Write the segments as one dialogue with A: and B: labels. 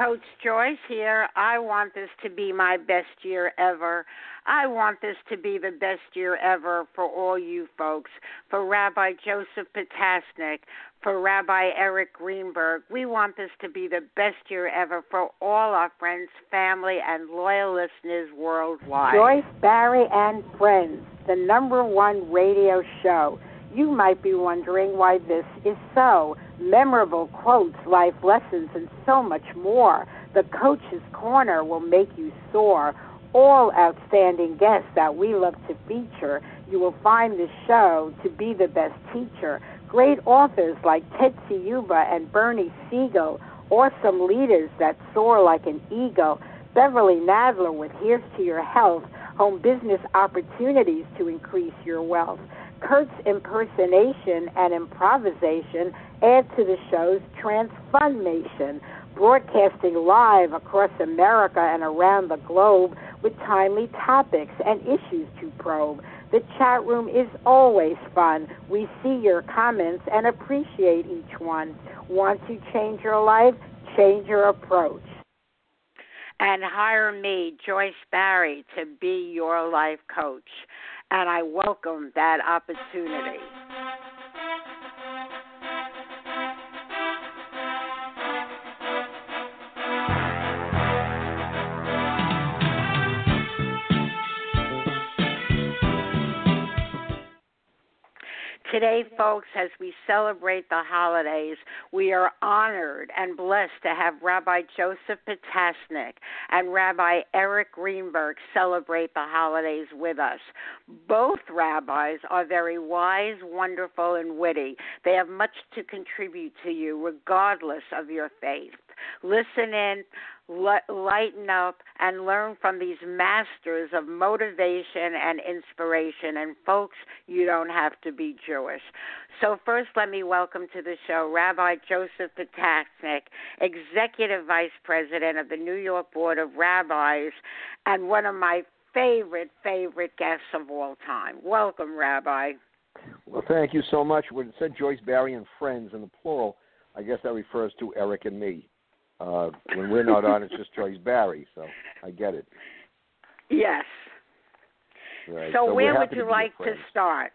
A: Coach Joyce here. I want this to be my best year ever. I want this to be the best year ever for all you folks, for Rabbi Joseph Potasnik, for Rabbi Eric Greenberg. We want this to be the best year ever for all our friends, family, and loyal listeners worldwide.
B: Joyce Barrie, and Friends, the number one radio show. You might be wondering why this is so memorable quotes, life lessons, and so much more. The Coach's Corner will make you soar. All outstanding guests that we love to feature. You will find the show to be the best teacher. Great authors like Tetsi Yuba and Bernie Siegel. Awesome leaders that soar like an eagle. Beverly Nadler with Here's to Your Health. Home business opportunities to increase your wealth. Kurt's impersonation and improvisation add to the show's transformation, broadcasting live across America and around the globe with timely topics and issues to probe. The chat room is always fun. We see your comments and appreciate each one. Want to change your life? Change your approach.
A: And hire me, Joyce Barrie, to be your life coach. And I welcome that opportunity. Today, folks, as we celebrate the holidays, we are honored and blessed to have Rabbi Joseph Potasnik and Rabbi Eric Greenberg celebrate the holidays with us. Both rabbis are very wise, wonderful, and witty. They have much to contribute to you, regardless of your faith. Listen in, lighten up, and learn from these masters of motivation and inspiration. And, folks, you don't have to be Jewish. So, first, let me welcome to the show Rabbi Joseph Potasnik, Executive Vice President of the New York Board of Rabbis, and one of my favorite, favorite guests of all time. Welcome, Rabbi.
C: Well, thank you so much. When it said Joyce Barrie and friends in the plural, I guess that refers to Eric and me. Uh, when we're not on, it's just Joyce Barrie. So I get it.
A: Yes.
C: Right.
A: So,
C: so
A: where would you like to start?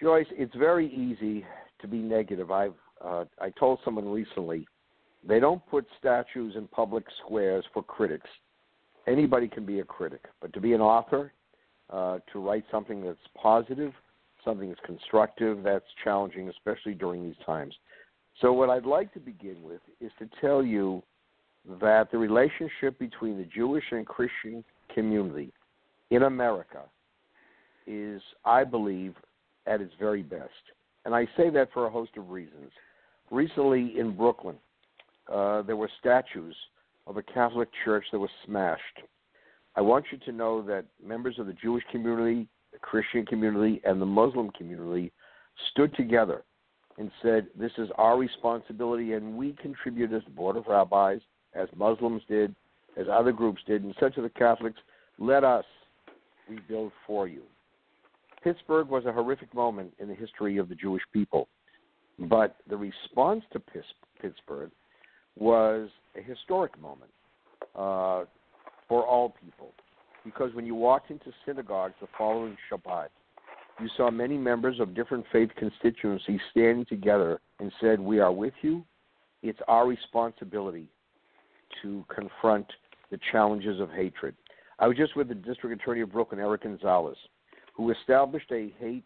C: Joyce, it's very easy to be negative. I've uh, I told someone recently they don't put statues in public squares for critics. Anybody can be a critic, but to be an author, uh, to write something that's positive, something that's constructive, that's challenging, especially during these times. So, what I'd like to begin with is to tell you that the relationship between the Jewish and Christian community in America is, I believe, at its very best. And I say that for a host of reasons. Recently in Brooklyn, uh, there were statues of a Catholic church that was smashed. I want you to know that members of the Jewish community, the Christian community, and the Muslim community stood together and said, This is our responsibility, and we contribute as the Board of Rabbis, as Muslims did, as other groups did, and said to the Catholics, Let us rebuild for you. Pittsburgh was a horrific moment in the history of the Jewish people, but the response to Pittsburgh was a historic moment uh, for all people. Because when you walked into synagogues the following Shabbat, you saw many members of different faith constituencies standing together and said, We are with you. It's our responsibility to confront the challenges of hatred. I was just with the district attorney of Brooklyn, Eric Gonzalez, who established a hate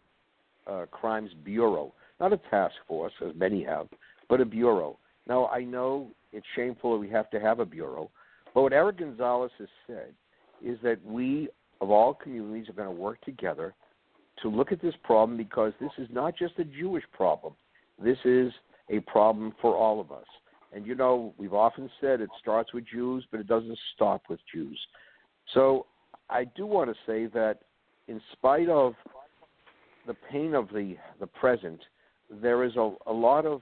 C: uh, crimes bureau, not a task force, as many have, but a bureau. Now, I know it's shameful we have to have a bureau, but what Eric Gonzalez has said is that we, of all communities, are going to work together to look at this problem because this is not just a Jewish problem. This is a problem for all of us. And you know, we've often said it starts with Jews, but it doesn't stop with Jews. So I do want to say that in spite of the pain of the, the present, there is a, a lot of,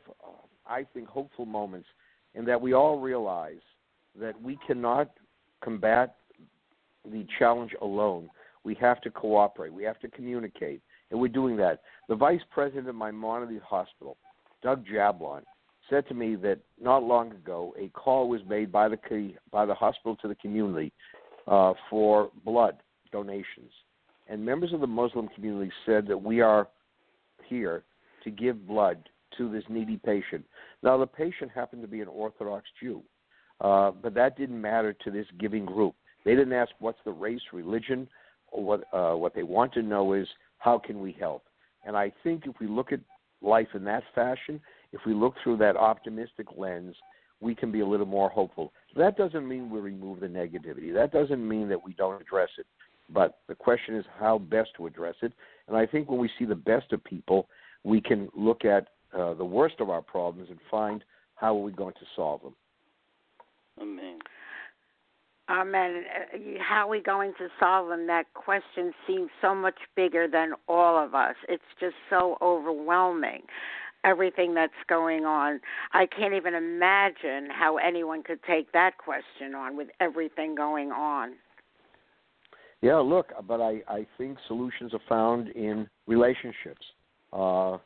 C: I think, hopeful moments in that we all realize that we cannot combat the challenge alone. We have to cooperate. We have to communicate, and we're doing that. The vice president of Maimonides Hospital, Doug Jablon, said to me that not long ago a call was made by the by the hospital to the community uh, for blood donations, and members of the Muslim community said that we are here to give blood to this needy patient. Now the patient happened to be an Orthodox Jew, uh, but that didn't matter to this giving group. They didn't ask what's the race, religion, what uh, what they want to know is how can we help. And I think if we look at life in that fashion, if we look through that optimistic lens, we can be a little more hopeful. That doesn't mean we remove the negativity. That doesn't mean that we don't address it. But the question is how best to address it. And I think when we see the best of people, we can look at uh, the worst of our problems and find how are we going to solve them.
D: Amen.
A: Amen. Uh, how are we going to solve them? That question seems so much bigger than all of us. It's just so overwhelming, everything that's going on. I can't even imagine how anyone could take that question on with everything going on.
C: Yeah, look, but I, I think solutions are found in relationships. Uh,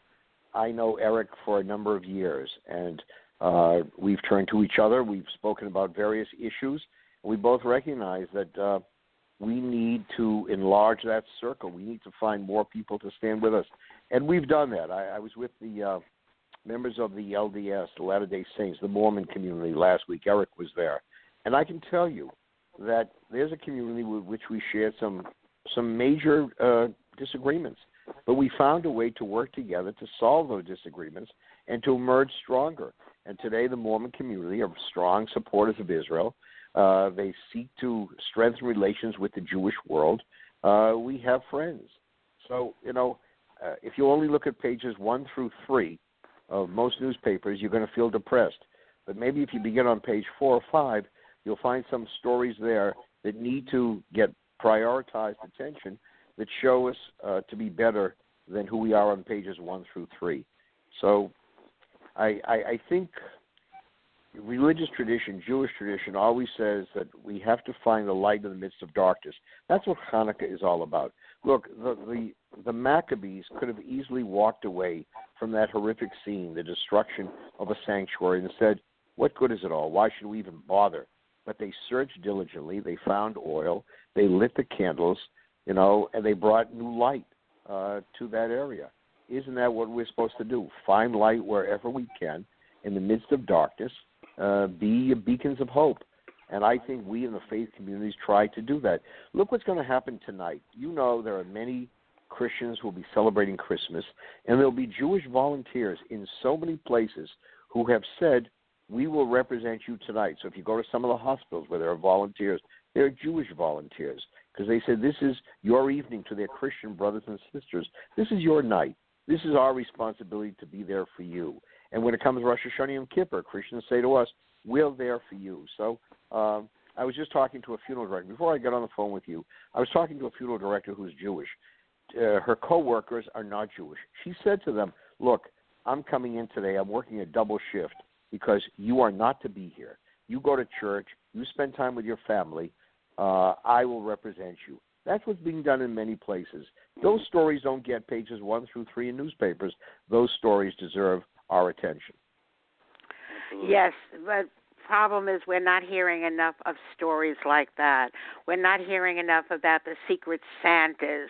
C: I know Eric for a number of years, and uh, we've turned to each other. We've spoken about various issues we both recognize that uh, we need to enlarge that circle. We need to find more people to stand with us, and we've done that. I, I was with the uh, members of the LDS, the Latter Day Saints, the Mormon community last week. Eric was there, and I can tell you that there's a community with which we shared some some major uh, disagreements, but we found a way to work together to solve those disagreements and to emerge stronger. And today, the Mormon community are strong supporters of Israel. Uh, they seek to strengthen relations with the Jewish world. Uh, we have friends. So, you know, uh, if you only look at pages one through three of most newspapers, you're going to feel depressed. But maybe if you begin on page four or five, you'll find some stories there that need to get prioritized attention that show us uh, to be better than who we are on pages one through three. So I, I, I think religious tradition, Jewish tradition, always says that we have to find the light in the midst of darkness. That's what Hanukkah is all about. Look, the the, the Maccabees could have easily walked away from that horrific scene, the destruction of a sanctuary, and said, "What good is it all? Why should we even bother?" But they searched diligently. They found oil. They lit the candles, you know, and they brought new light uh, to that area. Isn't that what we're supposed to do? Find light wherever we can in the midst of darkness uh, be beacons of hope. And I think we in the faith communities try to do that. Look what's going to happen tonight. You know, there are many Christians who will be celebrating Christmas, and there'll be Jewish volunteers in so many places who have said, We will represent you tonight. So if you go to some of the hospitals where there are volunteers, there are Jewish volunteers because they said, This is your evening to their Christian brothers and sisters. This is your night. This is our responsibility to be there for you. And when it comes to Rosh Hashanah Yom Kippur, Christians say to us, "We're there for you." So um, I was just talking to a funeral director before I got on the phone with you. I was talking to a funeral director who's Jewish. Uh, her coworkers are not Jewish. She said to them, "Look, I'm coming in today. I'm working a double shift because you are not to be here. You go to church. You spend time with your family. Uh, I will represent you." That's what's being done in many places. Those stories don't get pages one through three in newspapers. Those stories deserve our attention.
A: Yes, but problem is we're not hearing enough of stories like that. We're not hearing enough about the secret Santas,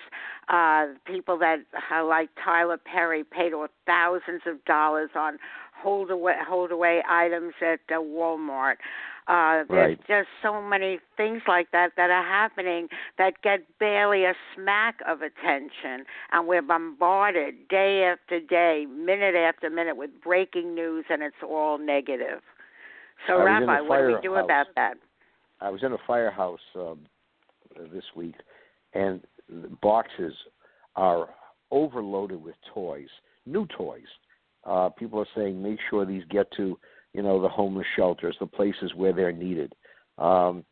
A: uh, people that uh, like Tyler Perry paid thousands of dollars on hold hold away items at uh, Walmart. Uh, there's
C: Right.
A: just so many things like that that are happening that get barely a smack of attention, and we're bombarded day after day, minute after minute with breaking news, and it's all negative. So, Rabbi, what do we do about that?
C: I was in a firehouse um, this week, and the boxes are overloaded with toys, new toys. Uh, people are saying make sure these get to you know the homeless shelters, the places where they're needed. Um,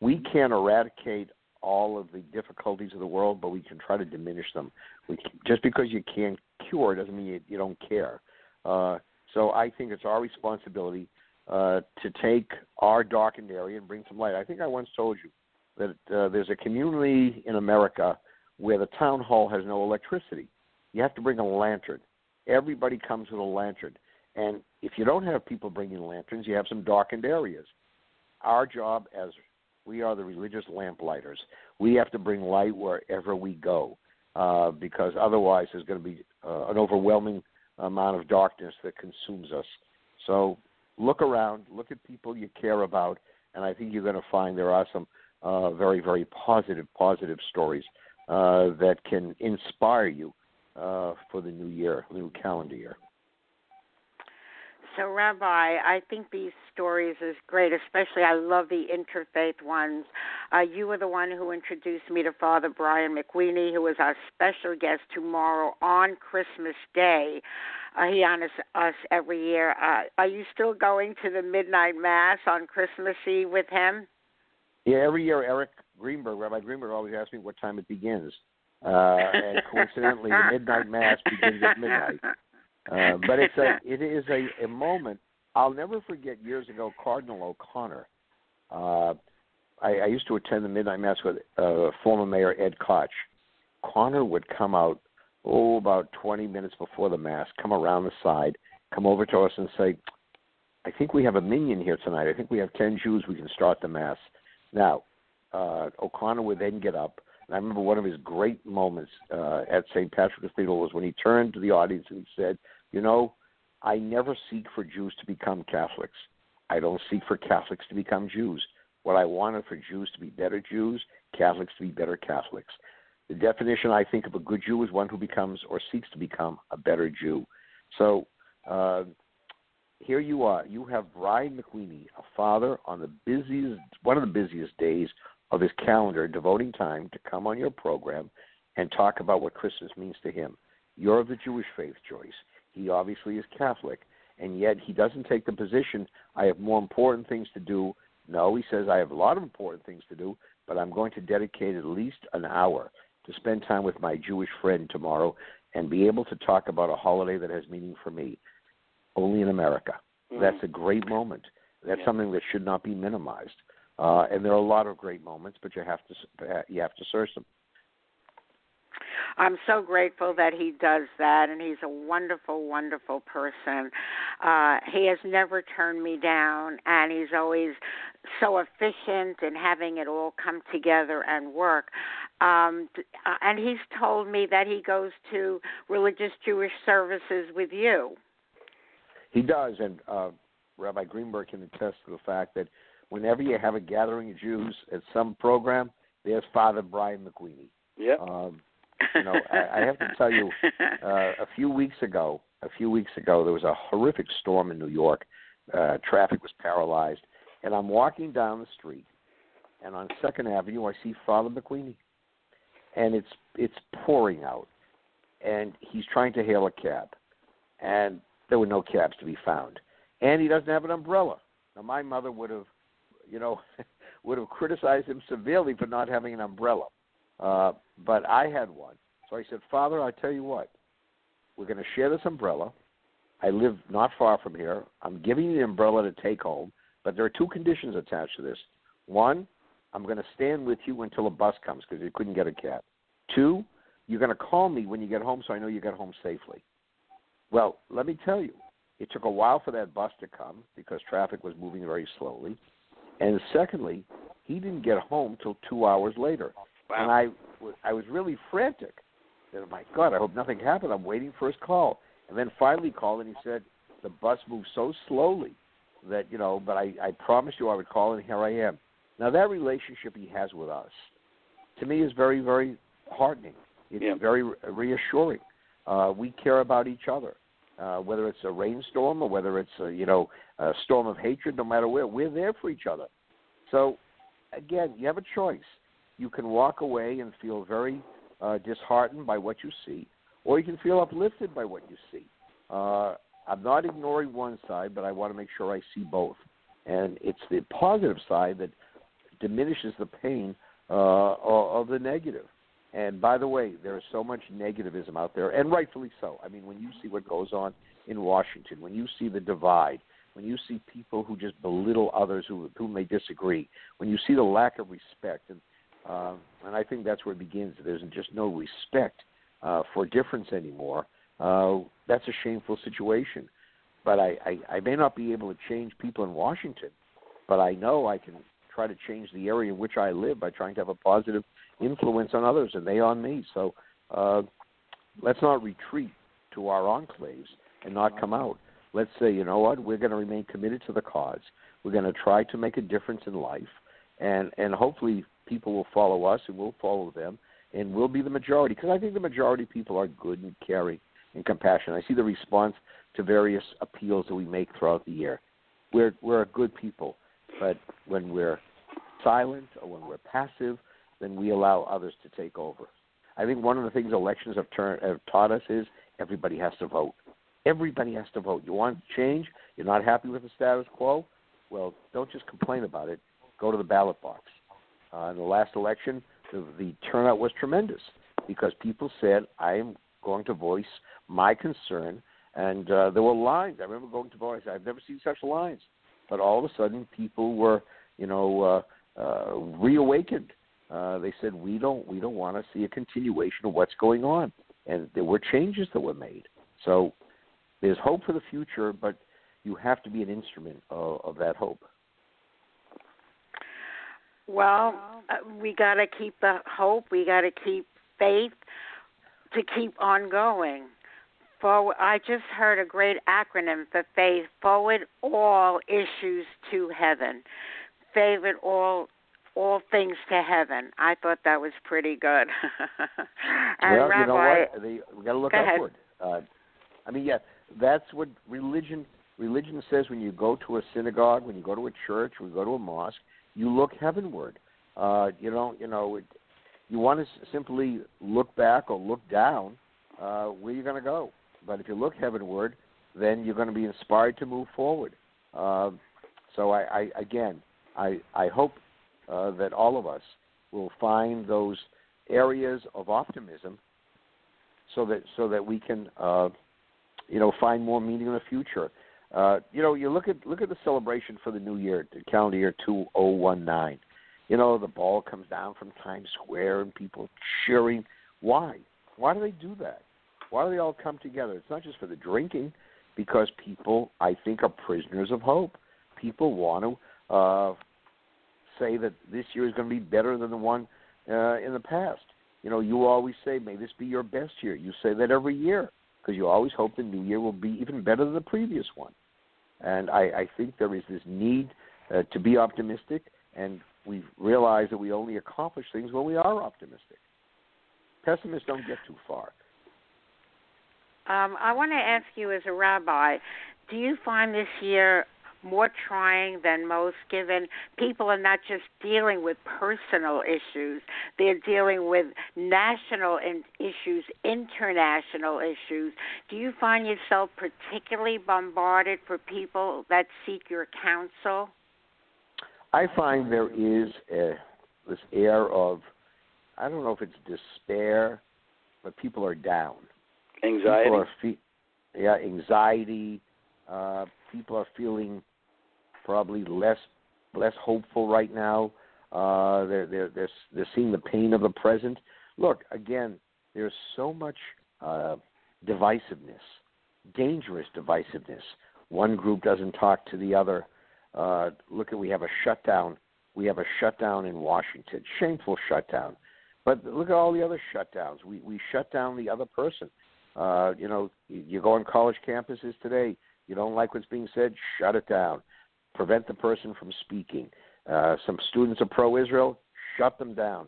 C: we can't eradicate all of the difficulties of the world, but we can try to diminish them. We can, just because you can't cure doesn't mean you, you don't care. Uh, so I think it's our responsibility uh, to take our darkened area and bring some light. I think I once told you that uh, there's a community in America where the town hall has no electricity. You have to bring a lantern. Everybody comes with a lantern. And if you don't have people bringing lanterns, you have some darkened areas. Our job as we are the religious lamplighters, we have to bring light wherever we go uh, because otherwise there's going to be uh, an overwhelming amount of darkness that consumes us. So look around, look at people you care about, and I think you're going to find there are some uh, very, very positive, positive stories uh, that can inspire you uh, for the new year, new calendar year.
A: So, Rabbi, I think these stories is great. Especially, I love the interfaith ones. Uh, you were the one who introduced me to Father Brian McWeeney, who is our special guest tomorrow on Christmas Day. Uh, he honors us every year. Uh, are you still going to the midnight mass on Christmas Eve with him?
C: Yeah, every year Eric Greenberg, Rabbi Greenberg, always asks me what time it begins. Uh, and coincidentally, the midnight mass begins at midnight. Uh, but it's a it is a, a moment I'll never forget. Years ago, Cardinal O'Connor. Uh, I, I used to attend the midnight mass with uh, former Mayor Ed Koch. Connor would come out oh about 20 minutes before the mass, come around the side, come over to us and say, "I think we have a minyan here tonight. I think we have 10 Jews. We can start the mass." Now, uh, O'Connor would then get up. And I remember one of his great moments uh, at St. Patrick's Cathedral was when he turned to the audience and he said, You know, I never seek for Jews to become Catholics. I don't seek for Catholics to become Jews. What I wanted for Jews to be better Jews, Catholics to be better Catholics. The definition I think of a good Jew is one who becomes or seeks to become a better Jew. So uh, here you are. You have Brian McWeeney, a father on the busiest, one of the busiest days of his calendar, devoting time to come on your program and talk about what Christmas means to him. You're of the Jewish faith, Joyce. He obviously is Catholic, and yet he doesn't take the position, I have more important things to do. No, he says, I have a lot of important things to do, but I'm going to dedicate at least an hour to spend time with my Jewish friend tomorrow and be able to talk about a holiday that has meaning for me. Only in America.
D: Mhm.
C: That's a great moment. That's
D: Yeah.
C: something that should not be minimized. Uh, and there are a lot of great moments, but you have to you have to search them.
A: I'm so grateful that he does that, and he's a wonderful, wonderful person. Uh, he has never turned me down, and he's always so efficient in having it all come together and work. Um, uh, and he's told me that he goes to religious Jewish services with you.
C: He does, and uh, Rabbi Greenberg can attest to the fact that whenever you have a gathering of Jews at some program, there's Father Brian McWeeney.
D: Yep.
C: Um, you know, I, I have to tell you, uh, a few weeks ago, a few weeks ago, there was a horrific storm in New York. Uh, traffic was paralyzed, and I'm walking down the street, and on Second Avenue, I see Father McWeeney, and it's it's pouring out, and he's trying to hail a cab, and there were no cabs to be found, and he doesn't have an umbrella. Now, my mother would have, you know, would have criticized him severely for not having an umbrella. Uh, but I had one. So I said, Father, I tell you what, we're going to share this umbrella. I live not far from here. I'm giving you the umbrella to take home, but there are two conditions attached to this. One, I'm going to stand with you until a bus comes because you couldn't get a cab. Two, you're going to call me when you get home so I know you got home safely. Well, let me tell you, it took a while for that bus to come because traffic was moving very slowly. And secondly, he didn't get home till two hours later. And I, was- I was really frantic. I said, my God, I hope nothing happened. I'm waiting for his call. And then finally called and he said, the bus moved so slowly that you know, but I, I promised you I would call, and here I am. Now that relationship he has with us, to me, is very, very heartening. It's
D: Yeah.
C: very reassuring. Uh, we care about each other, uh, whether it's a rainstorm or whether it's a, you know a storm of hatred. No matter where, we're there for each other. So, again, you have a choice. You can walk away and feel very uh, disheartened by what you see, or you can feel uplifted by what you see. Uh, I'm not ignoring one side, but I want to make sure I see both. And it's the positive side that diminishes the pain uh, of the negative. And by the way, there is so much negativism out there, and rightfully so. I mean, when you see what goes on in Washington, when you see the divide, when you see people who just belittle others who, with whom they disagree, when you see the lack of respect, and uh, and I think that's where it begins. There's just no respect uh, for difference anymore. Uh, that's a shameful situation. But I, I, I may not be able to change people in Washington, but I know I can try to change the area in which I live by trying to have a positive influence on others and they on me. So uh, let's not retreat to our enclaves and not come out. Let's say, you know what, we're going to remain committed to the cause. We're going to try to make a difference in life, and and hopefully people will follow us and we'll follow them, and we'll be the majority. Because I think the majority of people are good and caring and compassionate. I see the response to various appeals that we make throughout the year. We're we're a good people, but when we're silent or when we're passive, then we allow others to take over. I think one of the things elections have, turned, have taught us is everybody has to vote. Everybody has to vote. You want change? You're not happy with the status quo? Well, don't just complain about it. Go to the ballot box. Uh, in the last election, the, the turnout was tremendous because people said, I am going to voice my concern. And uh, there were lines. I remember going to voice. I've never seen such lines. But all of a sudden, people were, you know, uh, uh, reawakened. Uh, they said, we don't, we don't want to see a continuation of what's going on. And there were changes that were made. So there's hope for the future, but you have to be an instrument of, of that hope.
A: Well, uh, we got to keep the hope. We got to keep faith to keep on going. Forward, I just heard a great acronym for faith. Forward all issues to heaven. Favorite all all things to heaven. I thought that was pretty good. and
C: well,
A: Rabbi,
C: you know what? They, we got to look
A: Go
C: upward. Uh, I mean, yeah, that's what religion religion says. When you go to a synagogue, when you go to a church, when you go to a mosque, you look heavenward. Uh, you don't, you know, it, you want to simply look back or look down. Uh, where you're going to go? But if you look heavenward, then you're going to be inspired to move forward. Uh, so I, I again, I I hope uh, that all of us will find those areas of optimism, so that so that we can, uh, you know, find more meaning in the future. Uh, you know, you look at look at the celebration for the new year, the calendar year 2019. You know, the ball comes down from Times Square and people cheering. Why? Why do they do that? Why do they all come together? It's not just for the drinking, because people, I think, are prisoners of hope. People want to uh, say that this year is going to be better than the one uh, in the past. You know, you always say, "May this be your best year." You say that every year because you always hope the new year will be even better than the previous one. And I, I think there is this need uh, to be optimistic, and we realize that we only accomplish things when we are optimistic. Pessimists don't get too far.
A: um, I want to ask you, as a rabbi, do you find this year more trying than most, given people are not just dealing with personal issues, they're dealing with national in- issues, international issues. Do you find yourself particularly bombarded for people that seek your counsel?
C: I find there is a, this air of, I don't know if it's despair, but people are down.
D: Anxiety.
C: People are fe- yeah, anxiety. Uh, people are feeling probably less less hopeful right now. Uh, they're they're they're they're seeing the pain of the present. Look again. There's so much uh, divisiveness, dangerous divisiveness. One group doesn't talk to the other. Uh, look at we have a shutdown. We have a shutdown in Washington. Shameful shutdown. But look at all the other shutdowns. We we shut down the other person. Uh, you know, you, you go on college campuses today. You don't like what's being said, shut it down. Prevent the person from speaking. Uh, some students are pro-Israel, shut them down.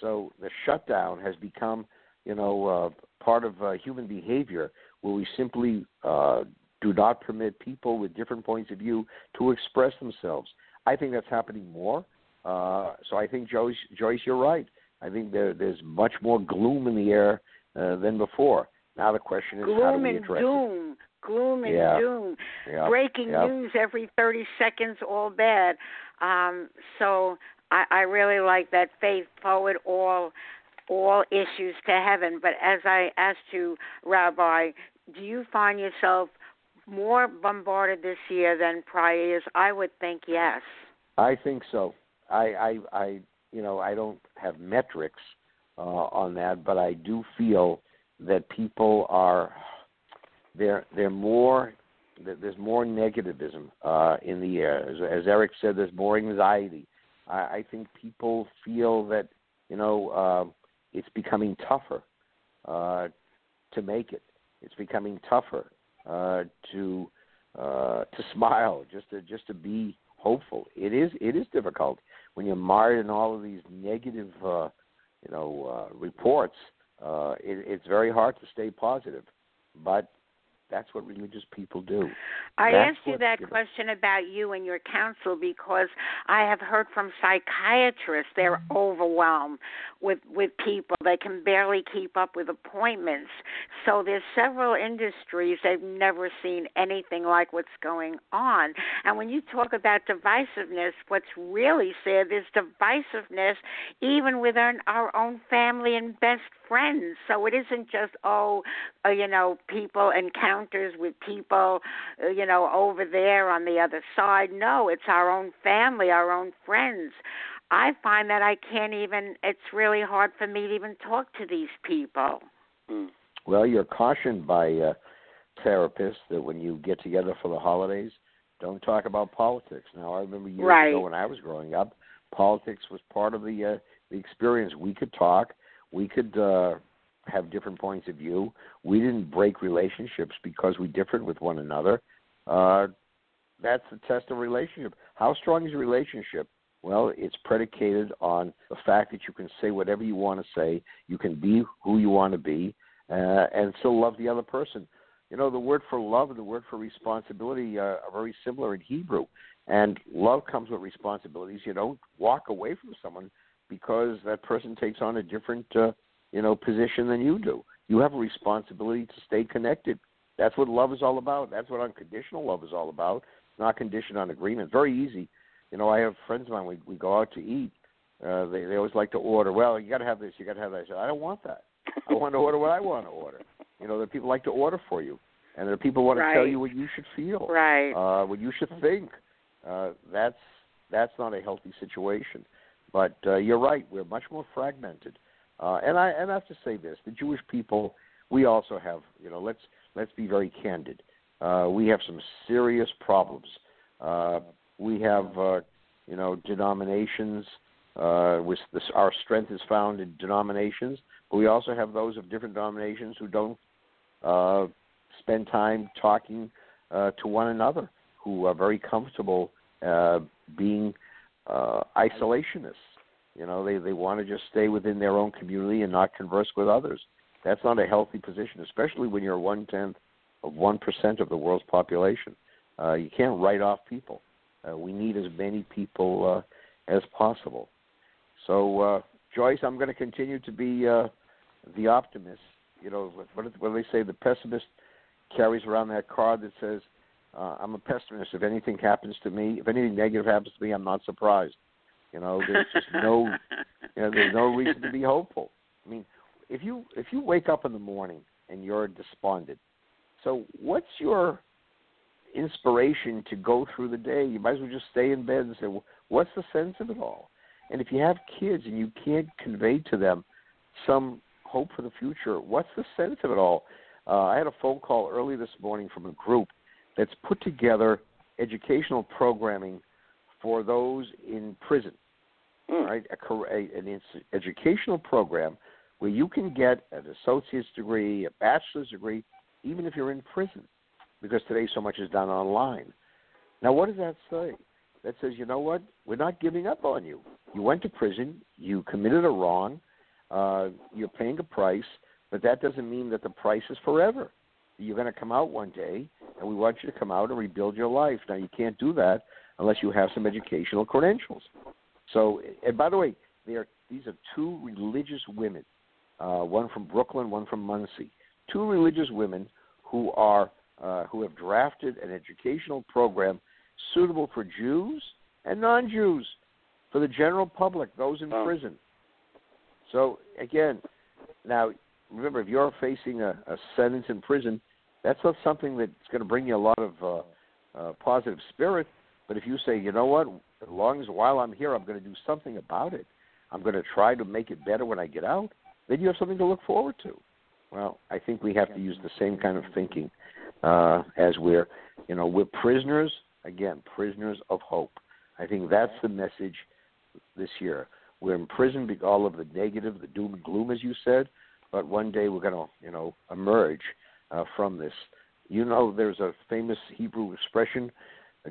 C: So the shutdown has become, you know, uh, part of uh, human behavior where we simply uh, do not permit people with different points of view to express themselves. I think that's happening more. Uh, so I think Joyce, Joyce, you're right. I think there, there's much more gloom in the air uh, than before. Now the question is
A: gloom
C: how do we
A: and
C: address
A: doom.
C: it?
A: Gloom and
C: Yeah.
A: doom.
C: Yeah.
A: Breaking
C: yeah.
A: news every 30 seconds, all bad. Um, so I, I really like that faith forward all all issues to heaven. But as I asked you, Rabbi, do you find yourself more bombarded this year than prior years? I would think yes.
C: I think so. I, I, I, you know, I don't have metrics uh, on that, but I do feel that people are they're they're more there's more negativism uh, in the air. As, as Eric said, there's more anxiety. I, I think people feel that you know uh, it's becoming tougher uh, to make it. It's becoming tougher uh, to uh, to smile, just to just to be hopeful. It is it is difficult when you're mired in all of these negative, uh, you know, reports. It, it's very hard to stay positive, but that's what religious people do.
A: I
C: That's
A: asked you that
C: you know.
A: question about you and your counsel because I have heard from psychiatrists they're overwhelmed with with people. They can barely keep up with appointments. So there's several industries they've never seen anything like what's going on. And when you talk about divisiveness, what's really sad is divisiveness even within our own family and best friends. So it isn't just oh, uh, you know, people encounters with people, uh, you know, over there on the other side. No, it's our own family, our own friends. I find that I can't even. It's really hard for me to even talk to these people.
D: Mm.
C: Well, you're cautioned by uh, therapists that when you get together for the holidays, don't talk about politics. Now, I remember years
A: Right.
C: ago when I was growing up, politics was part of the uh, the experience. We could talk, we could uh, have different points of view. We didn't break relationships because we differed with one another. Uh, that's the test of relationship. How strong is your relationship? Well, it's predicated on the fact that you can say whatever you want to say, you can be who you want to be, uh, and still love the other person. You know, the word for love and the word for responsibility uh, are very similar in Hebrew. And love comes with responsibilities. You don't walk away from someone because that person takes on a different, uh, you know, position than you do. You have a responsibility to stay connected. That's what love is all about. That's what unconditional love is all about. It's not conditioned on agreement. Very easy. You know, I have friends of mine. We we go out to eat. Uh, they they always like to order. Well, you got to have this. You got to have that. I said, I don't want that. I want to order what I want to order. You know, there are people like to order for you, and there are people who want to tell you what you should feel,
A: Right.
C: uh, what you should think. Uh, that's that's not a healthy situation. But uh, you're right. We're much more fragmented. Uh, and I and I have to say this: the Jewish people, we also have. You know, let's let's be very candid. Uh, we have some serious problems. Uh, we have, uh, you know, denominations. Uh, with this, our strength is found in denominations, but we also have those of different denominations who don't uh, spend time talking uh, to one another, who are very comfortable uh, being uh, isolationists. You know, they they want to just stay within their own community and not converse with others. That's not a healthy position, especially when you're one tenth of one percent of the world's population. Uh, you can't write off people. Uh, we need as many people uh, as possible. So, uh, Joyce, I'm going to continue to be uh, the optimist. You know, what, what do they say? The pessimist carries around that card that says, uh, "I'm a pessimist. If anything happens to me, if anything negative happens to me, I'm not surprised." You know, there's just no, you know, there's no reason to be hopeful. I mean, if you if you wake up in the morning and you're despondent, so what's your inspiration to go through the day? You might as well just stay in bed and say, well, "What's the sense of it all?" And if you have kids and you can't convey to them some hope for the future, what's the sense of it all? Uh, I had a phone call early this morning from a group that's put together educational programming for those in prison
D: Mm.
C: right? A, a, an ins- educational program where you can get an associate's degree, a bachelor's degree, even if you're in prison, because today so much is done online. Now, what does that say? that says, you know what, we're not giving up on you. You went to prison, you committed a wrong, uh, you're paying a price, but that doesn't mean that the price is forever. You're going to come out one day, and we want you to come out and rebuild your life. Now, you can't do that unless you have some educational credentials. So, and by the way, they are, these are two religious women, uh, one from Brooklyn, one from Monsey. Two religious women who are uh, who have drafted an educational program suitable for Jews and non-Jews, for the general public, those in
D: oh.
C: prison. So again, now remember, if you're facing a, a sentence in prison, that's not something that's going to bring you a lot of uh, uh, positive spirit. But if you say, you know what, as long as while I'm here, I'm going to do something about it. I'm going to try to make it better when I get out. Then you have something to look forward to. Well, I think we have to use the same kind of thinking uh, as we're, you know, we're prisoners again, prisoners of hope. I think that's the message this year. We're imprisoned because all of the negative, the doom and gloom, as you said, but one day we're going to, you know, emerge uh, from this. You know, there's a famous Hebrew expression,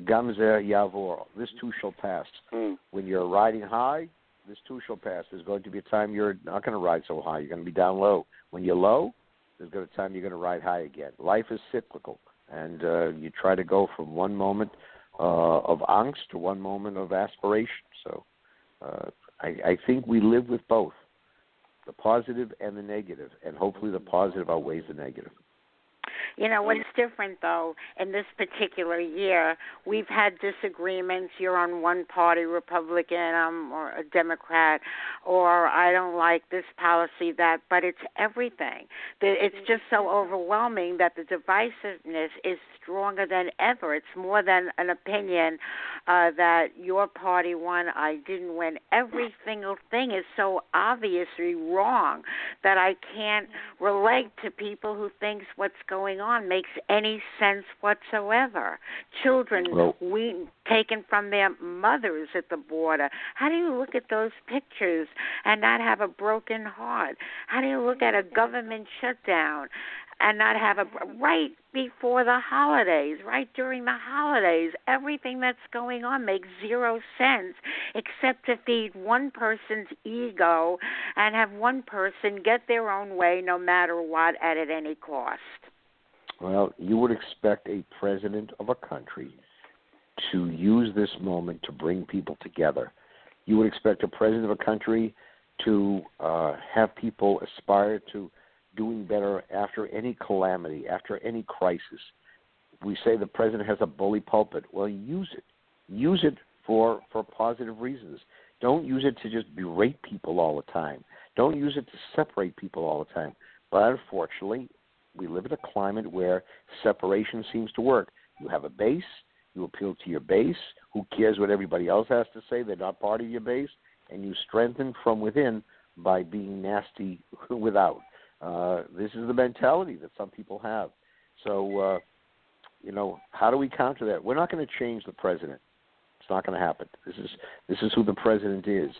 C: "Gam zeh ya'avor." This too shall pass.
D: Mm.
C: When you're riding high, this too shall pass. There's going to be a time you're not going to ride so high. You're going to be down low. When you're low, there's going to be a time you're going to ride high again. Life is cyclical, and uh, you try to go from one moment uh, of angst to one moment of aspiration. So, uh, I, I think we live with both the positive and the negative, and hopefully the positive outweighs the negative.
A: You know what's different though in this particular year, we've had disagreements. You're on one party, Republican, I'm or a Democrat, or I don't like this policy, that. But it's everything. It's just so overwhelming that the divisiveness is stronger than ever. It's more than an opinion uh, that your party won, I didn't win. Every single thing is so obviously wrong that I can't relate to people who thinks what's going on on makes any sense whatsoever. Children
C: well,
A: we taken from their mothers at the border. How do you look at those pictures and not have a broken heart? How do you look at a government shutdown and not have a right before the holidays, right during the holidays. Everything that's going on makes zero sense except to feed one person's ego and have one person get their own way no matter what at any cost.
C: Well, you would expect a president of a country to use this moment to bring people together. You would expect a president of a country to uh, have people aspire to doing better after any calamity, after any crisis. We say the president has a bully pulpit. Well, use it. Use it for for positive reasons. Don't use it to just berate people all the time. Don't use it to separate people all the time. But unfortunately, we live in a climate where separation seems to work. You have a base, you appeal to your base. Who cares what everybody else has to say? They're not part of your base, and you strengthen from within by being nasty without. Uh, this is the mentality that some people have. So, uh, you know, how do we counter that? We're not going to change the president. It's not going to happen. This is this is who the president is.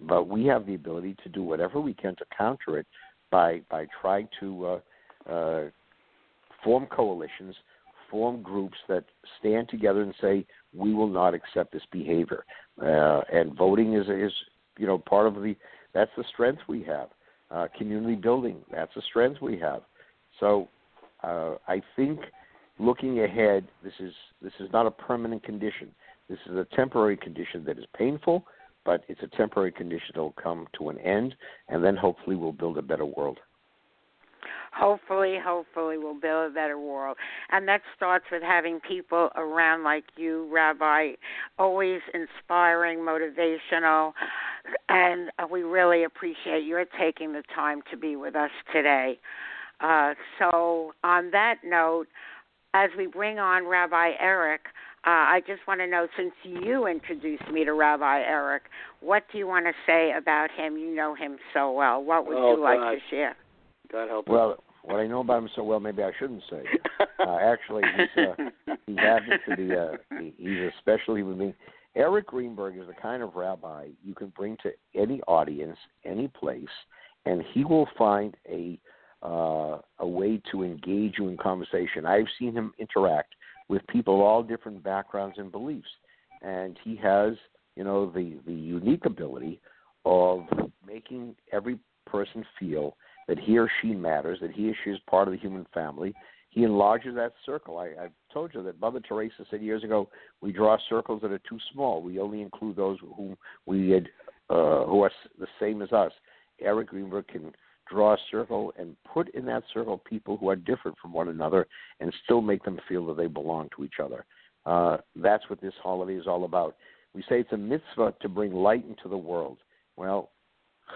C: But we have the ability to do whatever we can to counter it by by trying to uh, uh, form coalitions, form groups that stand together and say we will not accept this behavior. Uh, and voting is is you know part of the that's the strength we have. Uh, community building that's the strength we have. So uh, I think looking ahead, this is this is not a permanent condition. This is a temporary condition that is painful, but it's a temporary condition that will come to an end, and then hopefully we'll build a better world
A: hopefully, hopefully we'll build a better world. And that starts with having people around like you, Rabbi, always inspiring, motivational, and we really appreciate your taking the time to be with us today. Uh, so, on that note, as we bring on Rabbi Eric, uh, I just want to know since you introduced me to Rabbi Eric, what do you want to say about him? You know him so well. What would
D: oh,
A: you like
D: God.
A: to share?
D: God help
C: Well, what I know about him so well, maybe I shouldn't say. Uh, actually, he's uh, he happens to be a he's a special human being. Eric Greenberg is the kind of rabbi you can bring to any audience, any place, and he will find a uh, a way to engage you in conversation. I've seen him interact with people of all different backgrounds and beliefs, and he has, you know, the the unique ability of making every person feel that he or she matters, that he or she is part of the human family. He enlarges that circle. I, I've told you that Mother Teresa said years ago, we draw circles that are too small. We only include those whom we had, uh, who are the same as us. Eric Greenberg can draw a circle and put in that circle people who are different from one another and still make them feel that they belong to each other. Uh, that's what this holiday is all about. We say it's a mitzvah to bring light into the world. Well,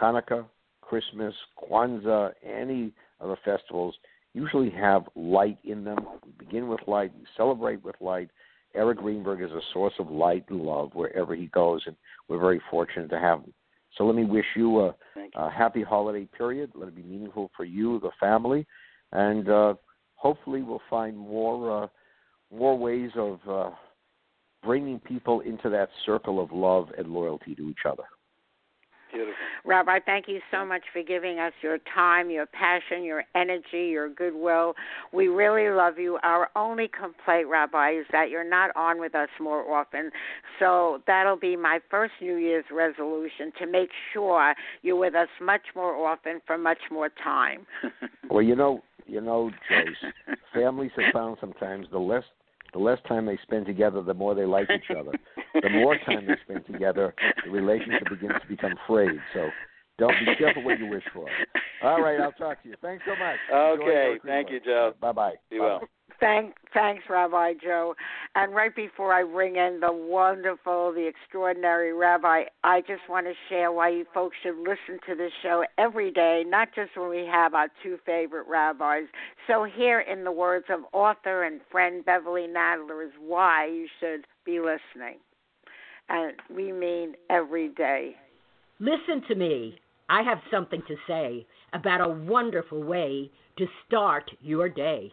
C: Hanukkah, Christmas, Kwanzaa, any of the festivals usually have light in them. We begin with light, we celebrate with light. Eric Greenberg is a source of light and love wherever he goes, and we're very fortunate to have him. So let me wish you a, a happy holiday period. Let it be meaningful for you, the family, and uh, hopefully we'll find more uh, more ways of uh, bringing people into that circle of love and loyalty to each other.
D: Beautiful.
A: Rabbi, thank you so much for giving us your time, your passion, your energy, your goodwill. We really love you. Our only complaint, Rabbi, is that you're not on with us more often. So that'll be my first New Year's resolution to make sure you're with us much more often for much more time.
C: well, you know, you know, Joyce, families have found sometimes the less the less time they spend together, the more they like each other. the more time they spend together, the relationship begins to become frayed. So don't be careful what you wish for. All right, I'll talk to you. Thanks so much.
D: Okay, thank you, Joe.
C: Bye bye.
D: Be well.
A: Thank, thanks, Rabbi Joe. And right before I bring in the wonderful, the extraordinary Rabbi, I just want to share why you folks should listen to this show every day, not just when we have our two favorite rabbis. So, here in the words of author and friend Beverly Nadler is why you should be listening. And we mean every day.
E: Listen to me. I have something to say about a wonderful way to start your day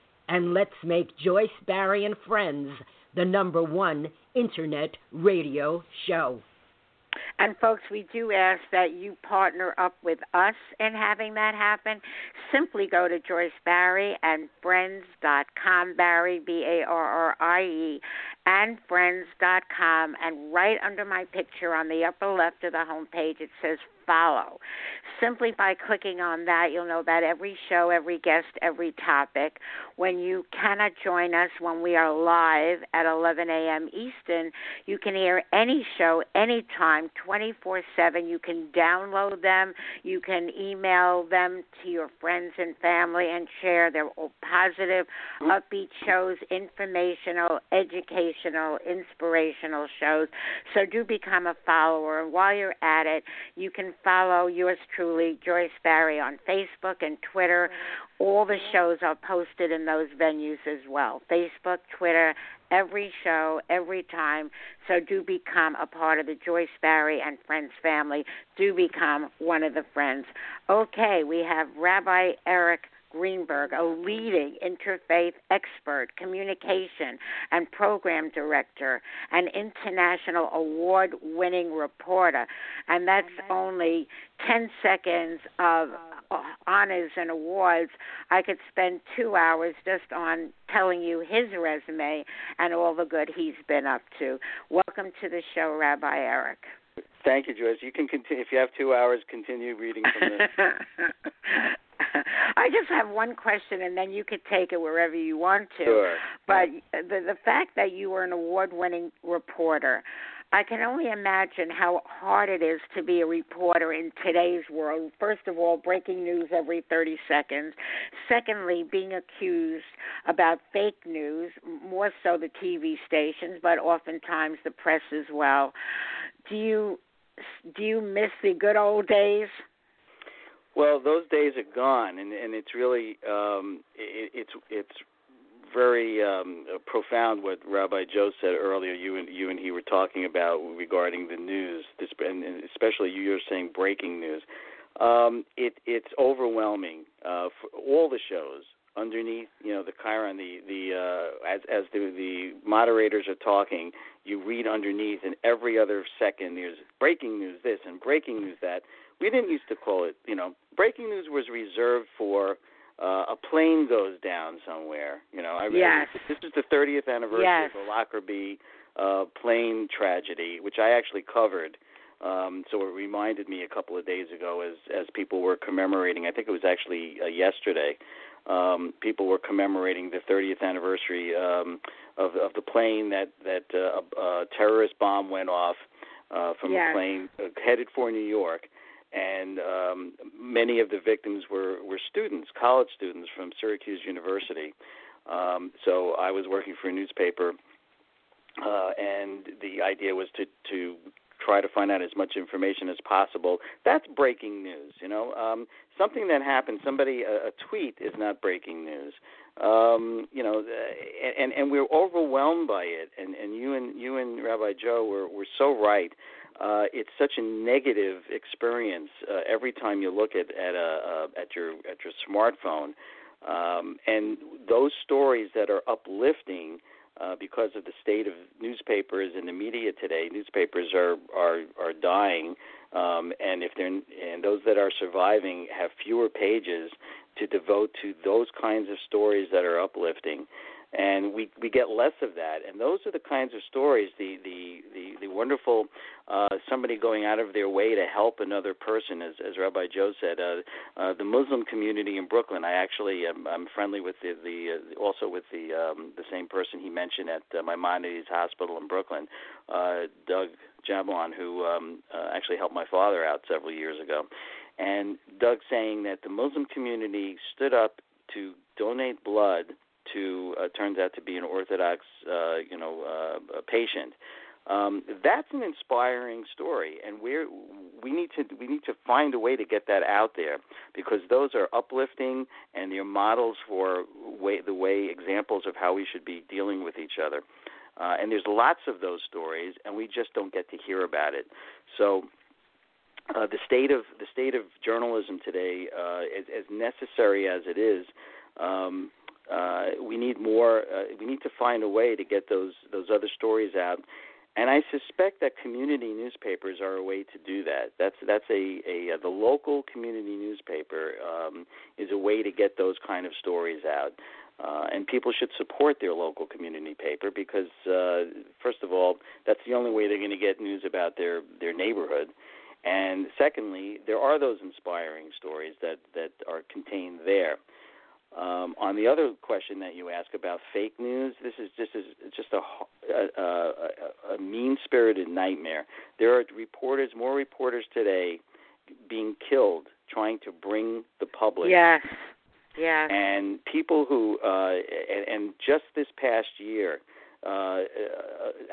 E: and let's make Joyce Barrie and Friends the number one internet radio show.
A: And folks, we do ask that you partner up with us in having that happen. Simply go to Joyce Barrie and friends.com, Barrie, B A R R I E, and friends.com. And right under my picture on the upper left of the homepage, it says follow. Simply by clicking on that, you'll know about every show, every guest, every topic. When you cannot join us when we are live at 11 a.m. Eastern, you can hear any show anytime, 24 7. You can download them, you can email them to your friends and family and share. They're all positive, upbeat shows, informational, educational, inspirational shows. So do become a follower. And while you're at it, you can follow yours truly, Joyce Barrie, on Facebook and Twitter. Mm-hmm. All the mm-hmm. shows are posted in those venues as well Facebook, Twitter, every show, every time. So do become a part of the Joyce Barrie and Friends family. Do become one of the friends. Okay, we have Rabbi Eric Greenberg, a leading interfaith expert, communication and program director, an international award winning reporter. And that's only 10 seconds of honors and awards. I could spend two hours just on telling you his resume and all the good he's been up to. Welcome to the show, Rabbi Eric.
D: Thank you, Joyce. You can continue if you have two hours. Continue reading from
A: the. I just have one question, and then you could take it wherever you want to.
D: Sure.
A: But the the fact that you were an award-winning reporter, I can only imagine how hard it is to be a reporter in today's world. First of all, breaking news every 30 seconds. Secondly, being accused about fake news, more so the TV stations, but oftentimes the press as well. Do you do you miss the good old days?
D: Well, those days are gone, and and it's really um, it, it's it's very um, profound what Rabbi Joe said earlier. You and you and he were talking about regarding the news, this, and especially you were saying breaking news. Um, it it's overwhelming uh, for all the shows underneath. You know the chyron, the the uh, as as the the moderators are talking, you read underneath, and every other second there's breaking news this and breaking news that. We didn't used to call it. You know, breaking news was reserved for uh, a plane goes down somewhere. You know, I
A: yes.
D: this is the 30th anniversary
A: yes.
D: of the Lockerbie uh, plane tragedy, which I actually covered. Um, so it reminded me a couple of days ago, as as people were commemorating. I think it was actually uh, yesterday. Um, people were commemorating the 30th anniversary um, of of the plane that that uh, a, a terrorist bomb went off uh, from
A: yes.
D: a plane uh, headed for New York and um, many of the victims were were students, college students from Syracuse University. Um, so I was working for a newspaper, uh, and the idea was to to try to find out as much information as possible. That's breaking news, you know. Um, something that happened, somebody a, a tweet is not breaking news. Um, you know, and and we're overwhelmed by it. And and you and you and Rabbi Joe were were so right uh, it's such a negative experience uh, every time you look at at a at your at your smartphone, um, and those stories that are uplifting. Uh, because of the state of newspapers and the media today, newspapers are are are dying, um, and if they're and those that are surviving have fewer pages to devote to those kinds of stories that are uplifting and we we get less of that. And those are the kinds of stories the the the, the wonderful uh, somebody going out of their way to help another person as as rabbi joe said uh, uh, the muslim community in brooklyn. I actually am i'm friendly with the the uh, also with the um the same person he mentioned at uh, maimonides hospital in brooklyn uh doug jablon who um uh, actually helped my father out several years ago. And doug saying that the muslim community stood up to donate blood to uh, turns out to be an Orthodox, uh, you know, uh, patient. Um, that's an inspiring story, and we're we need to we need to find a way to get that out there because those are uplifting and they're models for way, the way examples of how we should be dealing with each other. Uh, and there's lots of those stories, and we just don't get to hear about it. So. Uh, the state of the state of journalism today, uh, as, as necessary as it is, um, uh, we need more. Uh, we need to find a way to get those those other stories out. And I suspect that community newspapers are a way to do that. That's that's a, a, a the local community newspaper um, is a way to get those kind of stories out. Uh, and people should support their local community paper because, uh, first of all, that's the only way they're going to get news about their their neighborhood. And secondly, there are those inspiring stories that that are contained there. Um, on the other question that you ask about fake news, this is just is just a, a, a, mean-spirited nightmare. There are reporters, more reporters today, being killed trying to bring the public.
A: Yes. Yeah.
D: And people who, uh, and, and just this past year, uh, uh,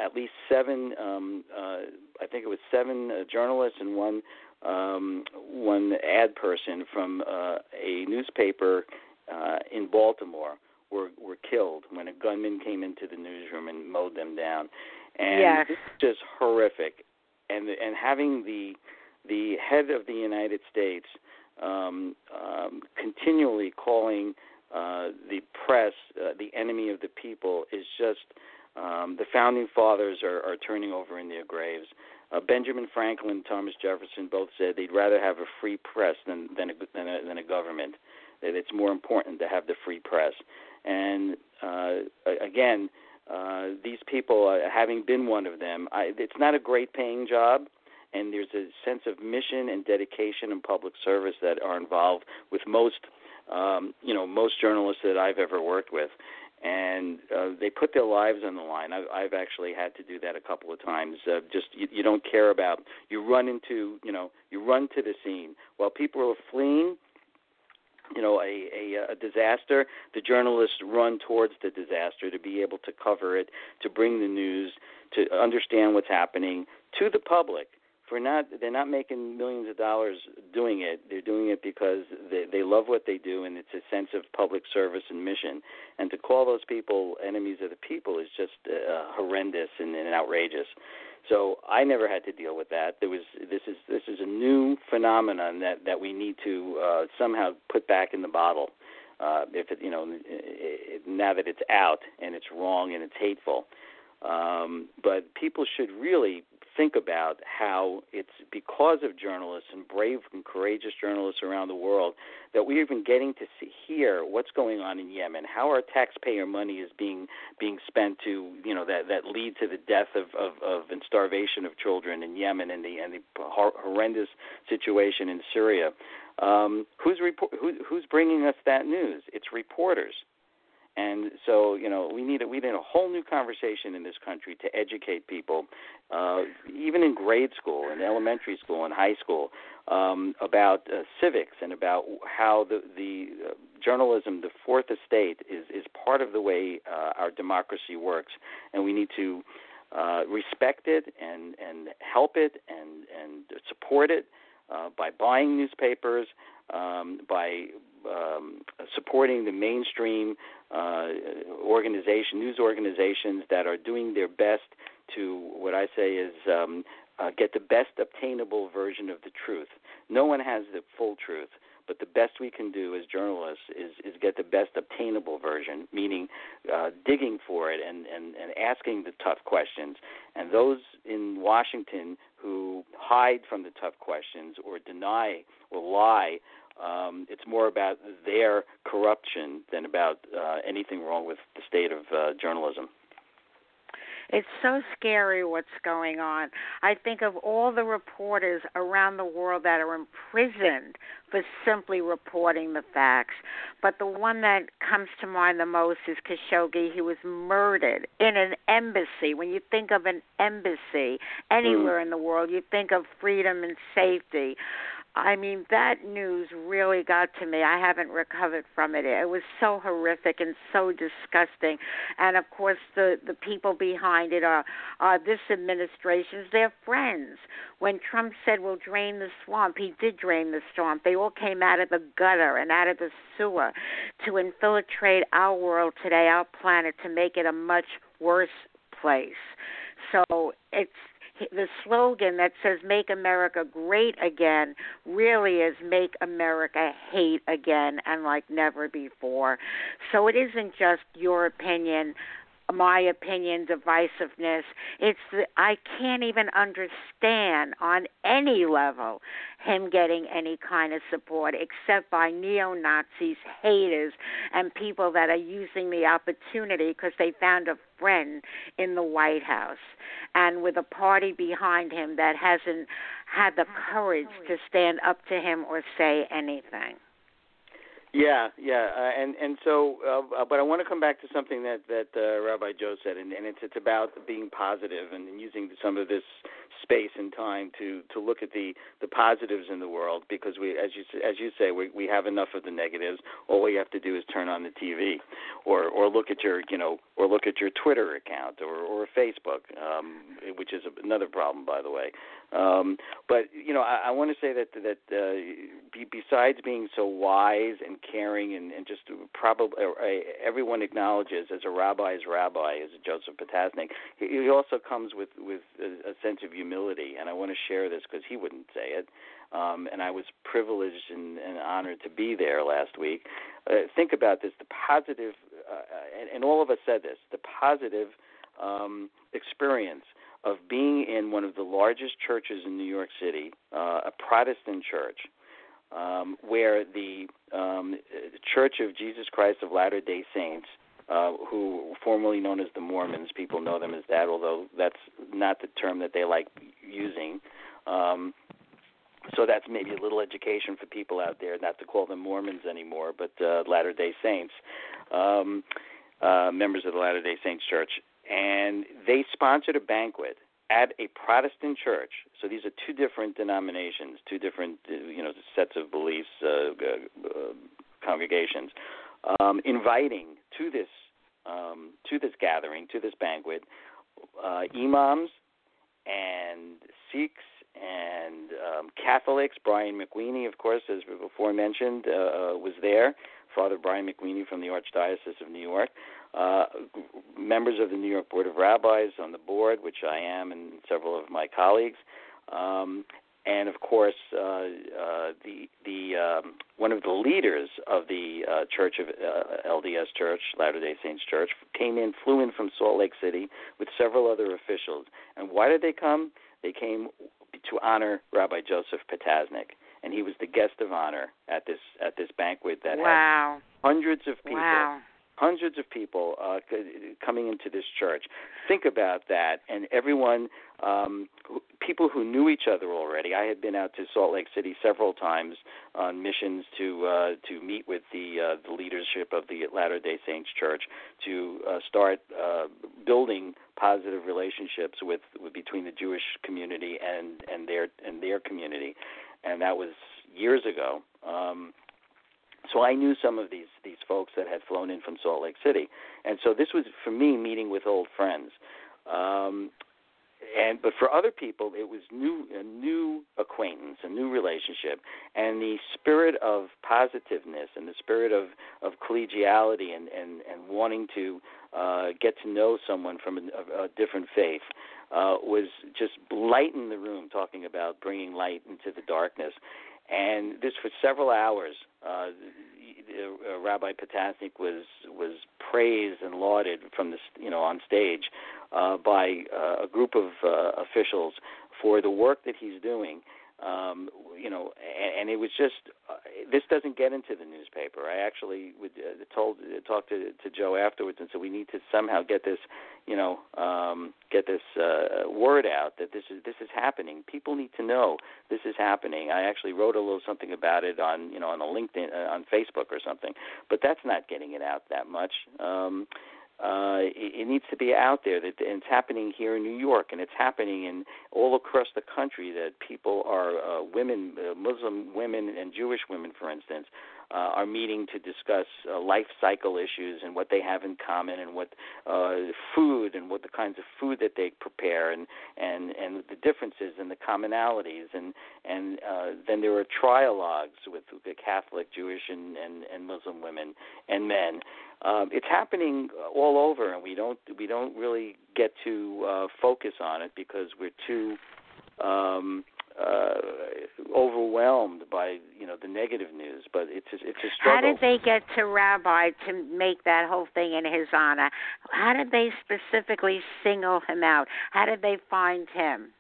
D: at least seven, um, uh, I think it was seven uh, journalists and one um, one ad person from uh, a newspaper uh, in Baltimore were were killed when a gunman came into the newsroom and mowed them down, and
A: yes.
D: it's just horrific. And and having the the head of the United States um, um, continually calling uh, the press uh, the enemy of the people is just um, the founding fathers are, are turning over in their graves. Uh, Benjamin Franklin, Thomas Jefferson both said they'd rather have a free press than than a, than a, than a government. That it's more important to have the free press. And uh, again, uh, these people, uh, having been one of them, I, it's not a great paying job and there's a sense of mission and dedication and public service that are involved with most um, you know most journalists that I've ever worked with and uh, they put their lives on the line. I've, I've actually had to do that a couple of times. Uh, just you, you don't care about you run into you know you run to the scene while people are fleeing. You know, a, a a disaster. The journalists run towards the disaster to be able to cover it, to bring the news, to understand what's happening to the public for not they're not making millions of dollars doing it. They're doing it because they they love what they do and it's a sense of public service and mission. And to call those people enemies of the people is just uh, horrendous and, and outrageous. So I never had to deal with that. There was this is this is a new phenomenon that that we need to uh, somehow put back in the bottle. Uh, if it you know now that it's out and it's wrong and it's hateful. Um, but people should really think about how it's because of journalists and brave and courageous journalists around the world that we're even getting to see, hear what's going on in Yemen, how our taxpayer money is being being spent to you know that that lead to the death of of, of and starvation of children in Yemen and the and the horrendous situation in Syria. Um, who's report, who, who's bringing us that news? It's reporters. And so, you know, we need a, we need a whole new conversation in this country to educate people, uh, even in grade school, and elementary school, and high school, um, about uh, civics and about how the the uh, journalism, the fourth estate, is is part of the way uh, our democracy works, and we need to uh, respect it and and help it and and support it uh, by buying newspapers, um, by um, supporting the mainstream uh, organization, news organizations that are doing their best to what I say is um, uh, get the best obtainable version of the truth. No one has the full truth, but the best we can do as journalists is, is get the best obtainable version, meaning uh, digging for it and, and, and asking the tough questions. And those in Washington who hide from the tough questions or deny or lie um, it's more about their corruption than about uh, anything wrong with the state of uh, journalism.
A: It's so scary what's going on. I think of all the reporters around the world that are imprisoned for simply reporting the facts. But the one that comes to mind the most is Khashoggi. He was murdered in an embassy. When you think of an embassy anywhere mm. in the world, you think of freedom and safety. I mean, that news really got to me. I haven't recovered from it. It was so horrific and so disgusting. And of course, the the people behind it are are this administration's their friends. When Trump said we'll drain the swamp, he did drain the swamp. They all came out of the gutter and out of the sewer to infiltrate our world today, our planet, to make it a much worse place. So it's the slogan that says "Make America Great Again" really is "Make America Hate Again" and like never before. So it isn't just your opinion my opinion, divisiveness. It's the, I can't even understand on any level him getting any kind of support except by neo Nazis, haters, and people that are using the opportunity because they found a friend in the White House and with a party behind him that hasn't had the courage to stand up to him or say anything.
D: Yeah, yeah, uh, and and so, uh, but I want to come back to something that that uh, Rabbi Joe said, and, and it's it's about being positive and, and using some of this space and time to to look at the the positives in the world because we, as you as you say, we we have enough of the negatives. All we have to do is turn on the TV, or or look at your you know or look at your Twitter account or or Facebook, um, which is another problem, by the way. Um, but you know, I, I want to say that that uh, be, besides being so wise and caring and, and just probably uh, everyone acknowledges as a rabbi's rabbi, a Joseph Potasnik, he, also comes with with a, a sense of humility, and I want to share this because he wouldn't say it. Um, and I was privileged and, and honored to be there last week. Uh, think about this: the positive, uh, and, and all of us said this, the positive um, experience of being in one of the largest churches in New York City, uh, a Protestant church, um, where the um, Church of Jesus Christ of Latter Day Saints, uh, who formerly known as the Mormons, people know them as that, although that's not the term that they like using. Um, so that's maybe a little education for people out there, not to call them Mormons anymore, but uh, Latter Day Saints, um, uh, members of the Latter Day Saints Church, and they sponsored a banquet at a Protestant church. So these are two different denominations, two different uh, you know sets of beliefs, uh, uh, congregations, um, inviting to this um, to this gathering, to this banquet, uh, imams and Sikhs and um, Catholics. Brian McWeeney, of course, as before mentioned, uh, uh, was there. Father Brian McWeeney from the Archdiocese of New York uh, members of the New York Board of Rabbis on the board, which I am, and several of my colleagues, um, and of course uh, uh, the the um, one of the leaders of the uh, Church of uh, LDS Church, Latter Day Saints Church, came in, flew in from Salt Lake City with several other officials. And why did they come? They came to honor Rabbi Joseph Potasnik and he was the guest of honor at this at this banquet that
A: wow.
D: had hundreds of people
A: wow
D: hundreds of people uh, coming into this church. Think about that, and everyone, um, who, people who knew each other already. I had been out to Salt Lake City several times on missions to uh, to meet with the uh, the leadership of the Latter Day Saints Church to uh, start uh, building positive relationships with, with between the Jewish community and and their and their community, and that was years ago. Um, so I knew some of these these folks that had flown in from Salt Lake City, and so this was for me meeting with old friends. Um, and but for other people, it was new a new acquaintance, a new relationship, and the spirit of positiveness and the spirit of of collegiality and and and wanting to uh, get to know someone from a, a different faith uh, was just light in the room, talking about bringing light into the darkness and this for several hours. Uh, uh, Rabbi Potasnik was was praised and lauded from the you know on stage uh, by uh, a group of uh, officials for the work that he's doing um, you know, and, and it was just uh, this doesn't get into the newspaper. I actually would uh, told talked to to Joe afterwards and said we need to somehow get this, you know, um, get this uh, word out that this is this is happening. People need to know this is happening. I actually wrote a little something about it on you know on a LinkedIn uh, on Facebook or something, but that's not getting it out that much. Um, uh, it, it needs to be out there. That and it's happening here in New York, and it's happening in all across the country. That people are uh, women, uh, Muslim women, and Jewish women, for instance, uh, are meeting to discuss uh, life cycle issues and what they have in common, and what uh, food and what the kinds of food that they prepare, and and and the differences and the commonalities, and and uh, then there are trialogues with the Catholic, Jewish, and and, and Muslim women and men. Um, it's happening all over, and we don't we don't really get to uh, focus on it because we're too um, uh, overwhelmed by you know the negative news, but it's a, it's a struggle.
A: How did they get to Rabbi to make that whole thing in his honor? How did they specifically single him out? How did they find him?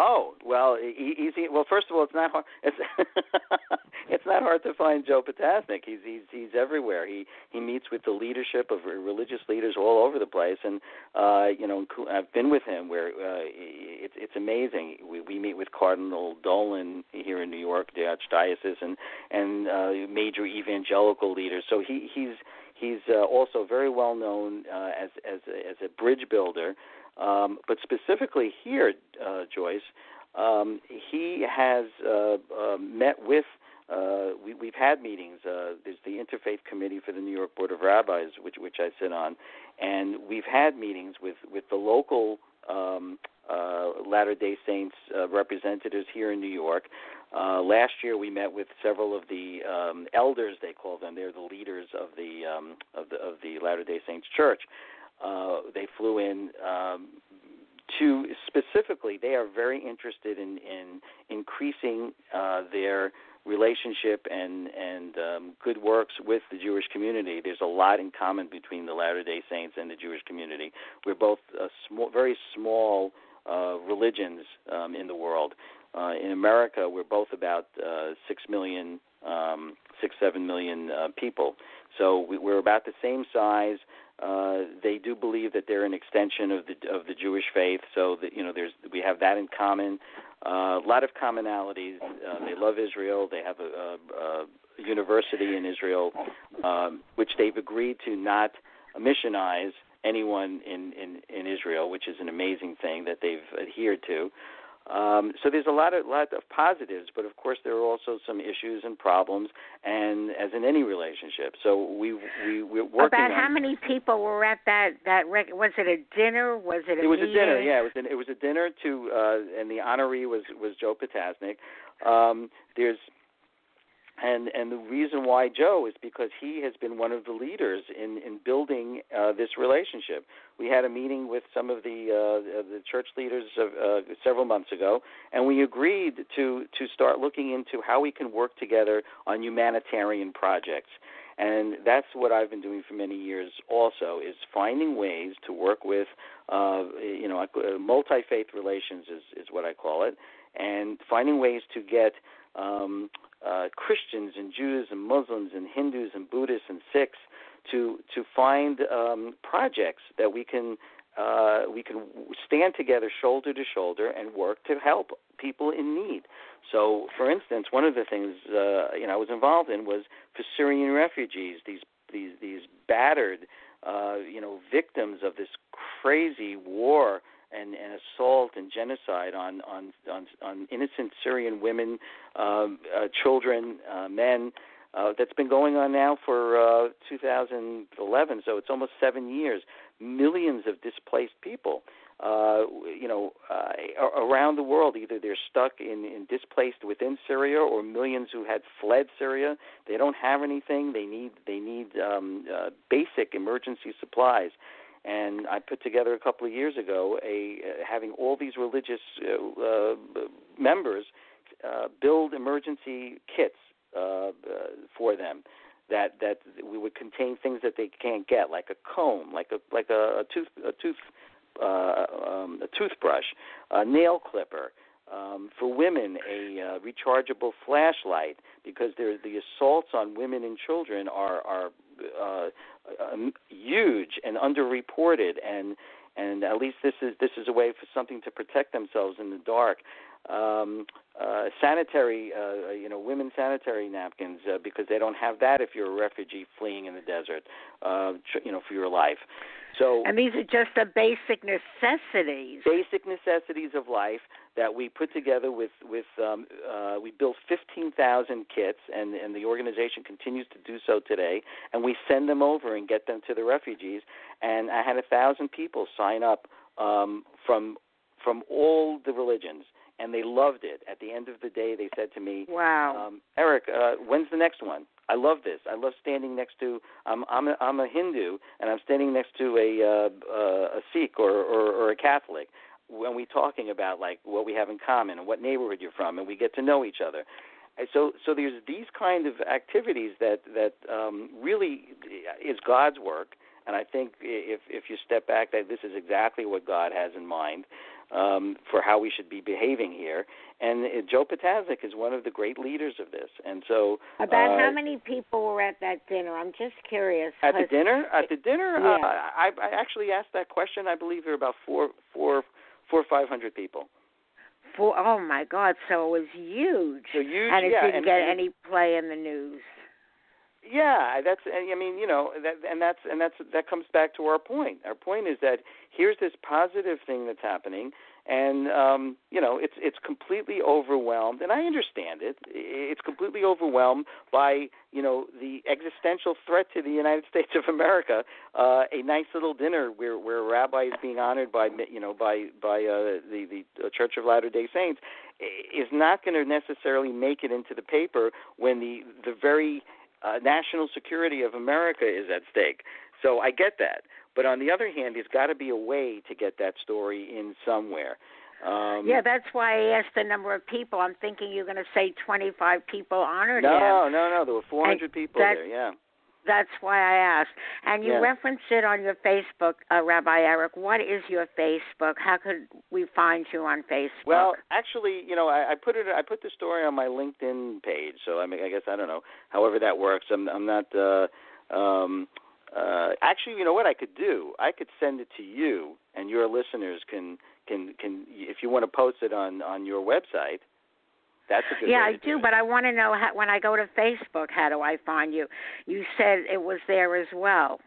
D: Oh well, easy. Well, first of all, it's not hard. It's it's not hard to find Joe Potasnik. He's he's he's everywhere. He he meets with the leadership of religious leaders all over the place, and uh, you know I've been with him where uh, it's it's amazing. We we meet with Cardinal Dolan here in New York, the Archdiocese, and and uh, major evangelical leaders. So he he's he's uh, also very well known uh, as as as a bridge builder. Um, but specifically here, uh, Joyce, um, he has uh, uh, met with. Uh, we, we've had meetings. Uh, there's the Interfaith Committee for the New York Board of Rabbis, which which I sit on, and we've had meetings with with the local um, uh, Latter Day Saints uh, representatives here in New York. Uh, last year, we met with several of the um, elders. They call them. They're the leaders of the um, of the of the Latter Day Saints Church. Uh, they flew in um, to specifically, they are very interested in in increasing uh, their relationship and and um, good works with the Jewish community. There's a lot in common between the Latter Day Saints and the Jewish community. We're both uh, very small uh, religions um, in the world. Uh, in America, we're both about uh, six million, um, six seven million uh, people. So we, we're about the same size. Uh, they do believe that they're an extension of the of the Jewish faith, so that you know there's we have that in common. Uh, a lot of commonalities. Uh, they love Israel. They have a, a, a university in Israel, um, which they've agreed to not missionize anyone in, in, in Israel, which is an amazing thing that they've adhered to. Um, so there's a lot of lot of positives, but of course there are also some issues and problems, and as in any relationship. So we we we're working
A: about how many people were at that that rec- was it a dinner? Was it a
D: it was
A: meeting?
D: a dinner, yeah. It was an, it was a dinner to, uh, and the honoree was was Joe Potasnik. Um, there's and and the reason why Joe is because he has been one of the leaders in in building uh, this relationship. We had a meeting with some of the uh, the church leaders of, uh, several months ago, and we agreed to to start looking into how we can work together on humanitarian projects. And that's what I've been doing for many years. Also, is finding ways to work with, uh, you know, multi faith relations is is what I call it, and finding ways to get um, uh, Christians and Jews and Muslims and Hindus and Buddhists and Sikhs to to find um, projects that we can uh, we can stand together shoulder to shoulder and work to help people in need. So, for instance, one of the things uh, you know I was involved in was for Syrian refugees, these these these battered uh, you know victims of this crazy war and, and assault and genocide on on on, on innocent Syrian women, um, uh, children, uh, men. Uh, that's been going on now for uh, 2011, so it's almost seven years. Millions of displaced people, uh, you know, uh, around the world. Either they're stuck in, in displaced within Syria, or millions who had fled Syria. They don't have anything. They need they need um, uh, basic emergency supplies and I put together a couple of years ago a uh, having all these religious uh, uh, members uh, build emergency kits uh, uh, for them that that we would contain things that they can't get, like a comb, like a like a, a tooth a tooth uh, um, a toothbrush, a nail clipper. Um, for women, a uh, rechargeable flashlight because the assaults on women and children are are uh, um, huge and underreported, and and at least this is this is a way for something to protect themselves in the dark. Um, uh, sanitary, uh, you know, women sanitary napkins uh, because they don't have that if you're a refugee fleeing in the desert, uh, tr- you know, for your life. So
A: and these are just the basic necessities.
D: Basic necessities of life that we put together with with um, uh, we built 15,000 kits, and and the organization continues to do so today. And we send them over and get them to the refugees. And I had a thousand people sign up um, from from all the religions and they loved it. At the end of the day, they said to me,
A: "Wow,
D: um, Eric, uh, when's the next one? I love this. I love standing next to. I'm I'm a, I'm a Hindu, and I'm standing next to a uh, uh, a Sikh or, or or a Catholic. When we're talking about like what we have in common and what neighborhood you're from, and we get to know each other." So so there's these kind of activities that that um, really is God's work. And I think if if you step back, that this is exactly what God has in mind um, for how we should be behaving here. And uh, Joe Potasnik is one of the great leaders of this. And so,
A: about
D: uh,
A: how many people were at that dinner? I'm just curious.
D: At the dinner, at the dinner,
A: yeah.
D: uh, I, I actually asked that question. I believe there were about four, four, four, five hundred people.
A: Four, oh my God! So it was huge.
D: So huge,
A: and it
D: yeah,
A: didn't
D: and,
A: get any play in the news.
D: Yeah, that's I mean, you know, that and that's and that's that comes back to our point. Our point is that here's this positive thing that's happening and um, you know, it's it's completely overwhelmed and I understand it. It's completely overwhelmed by, you know, the existential threat to the United States of America. Uh a nice little dinner where where a rabbi is being honored by you know, by by uh the the Church of Latter-day Saints is not going to necessarily make it into the paper when the the very uh, national security of America is at stake. So I get that. But on the other hand, there's got to be a way to get that story in somewhere. Um,
A: yeah, that's why I asked the number of people. I'm thinking you're going to say 25 people honored
D: no,
A: him.
D: No, no, no. There were 400
A: And
D: people
A: that-
D: there. Yeah.
A: That's why I asked. And you
D: Yeah.
A: referenced it on your Facebook, uh, Rabbi Eric. What is your Facebook? How could we find you on Facebook?
D: Well, actually, you know, I, I put it. I put the story on my LinkedIn page. So I mean, I guess I don't know. However that works. I'm. I'm not. Uh, um, uh, actually, you know what I could do? I could send it to you, and your listeners can can can. If you want to post it on on your website, that's a good.
A: Idea.
D: Yeah,
A: I
D: to
A: do, but I want to know how, when I go to Facebook, how do I find you? You said it was there as well.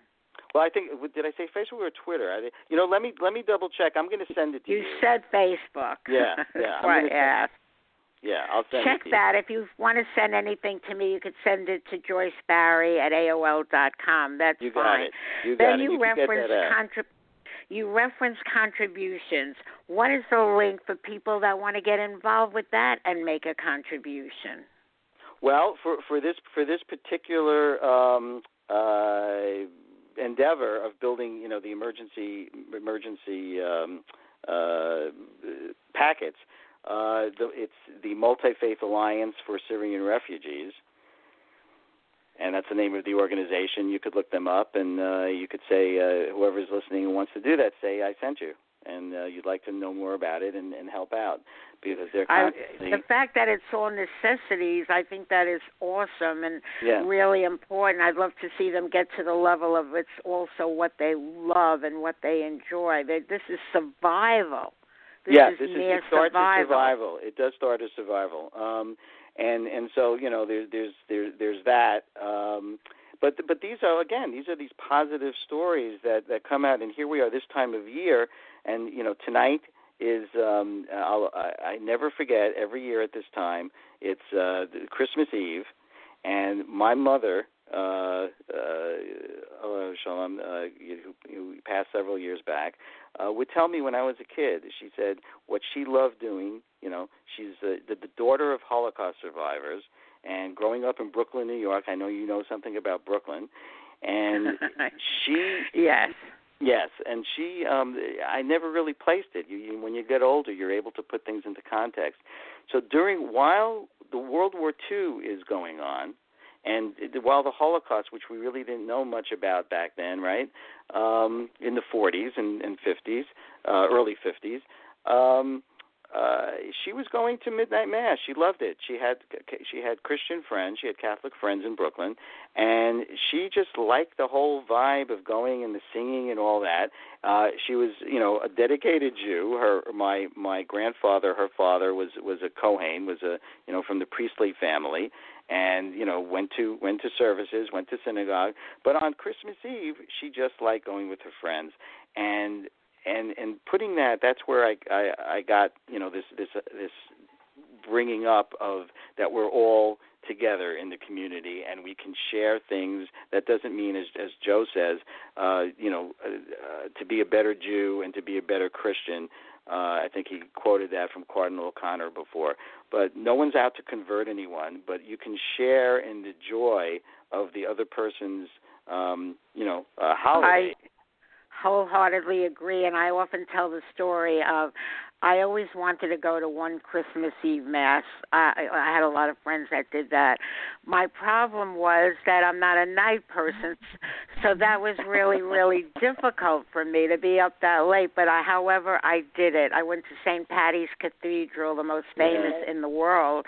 D: Well, I think did I say Facebook or Twitter? I, you know, let me let me double check. I'm going to send it to
A: You
D: you.
A: said Facebook.
D: Yeah, yeah,
A: That's
D: I'm
A: I asked.
D: Yeah, I'll send
A: Check
D: it to you.
A: that. If you want to send anything to me, you could send it to Joyce Barrie at AOL dot com. That's
D: You got
A: fine.
D: it. You
A: then
D: got it.
A: you,
D: You
A: reference contrib- you reference contributions. What is the link for people that want to get involved with that and make a contribution?
D: Well, for for this for this particular um, uh, endeavor of building, you know, the emergency emergency um, uh, packets, uh, the, it's the Multi Faith Alliance for Syrian Refugees, and that's the name of the organization. You could look them up, and uh, you could say uh, whoever's listening and wants to do that, say I sent you, and uh, you'd like to know more about it and, and help out because they're
A: I,
D: constantly
A: the fact that it's all necessities, I think that is awesome and
D: yeah.
A: really important. I'd love to see them get to the level of it's also what they love and what they enjoy. They, this is survival. This
D: yes,
A: is
D: this is it starts
A: survival.
D: survival. It does start as survival. Um, and and so you know there's there's there's there's that. Um, but but these are again these are these positive stories that that come out, and here we are this time of year, and you know tonight is um, I'll, I, I never forget every year at this time it's uh, Christmas Eve, and my mother. Uh, uh, oh, Shalom, uh, who, who passed several years back, uh, would tell me when I was a kid. She said what she loved doing. You know, she's uh, the, the daughter of Holocaust survivors, and growing up in Brooklyn, New York. I know you know something about Brooklyn, and she
A: yes.
D: Yes, and she um I never really placed it. You, you when you get older, you're able to put things into context. So during while the World War II is going on, and while the Holocaust, which we really didn't know much about back then, right, um, in the 40s and, and 50s, uh, early 50s, um, uh, she was going to midnight mass. She loved it. She had she had Christian friends. She had Catholic friends in Brooklyn, and she just liked the whole vibe of going and the singing and all that. Uh, she was, you know, a dedicated Jew. Her my my grandfather, her father was was a Kohen, was a you know from the priestly family, and you know went to went to services, went to synagogue. But on Christmas Eve, she just liked going with her friends, and and and putting that that's where I I, I got you know this this this bringing up of that we're all together in the community and we can share things. That doesn't mean as as Joe says uh you know uh, uh, to be a better Jew and to be a better Christian. Uh I think he quoted that from Cardinal O'Connor before. But no one's out to convert anyone but you can share in the joy of the other person's um you know uh, holiday.
A: I wholeheartedly agree and I often tell the story of I always wanted to go to one Christmas Eve mass. I, I had a lot of friends that did that. My problem was that I'm not a night person, so that was really, really difficult for me to be up that late. But I, however, I did it. I went to St. Patty's Cathedral, the most famous in the world,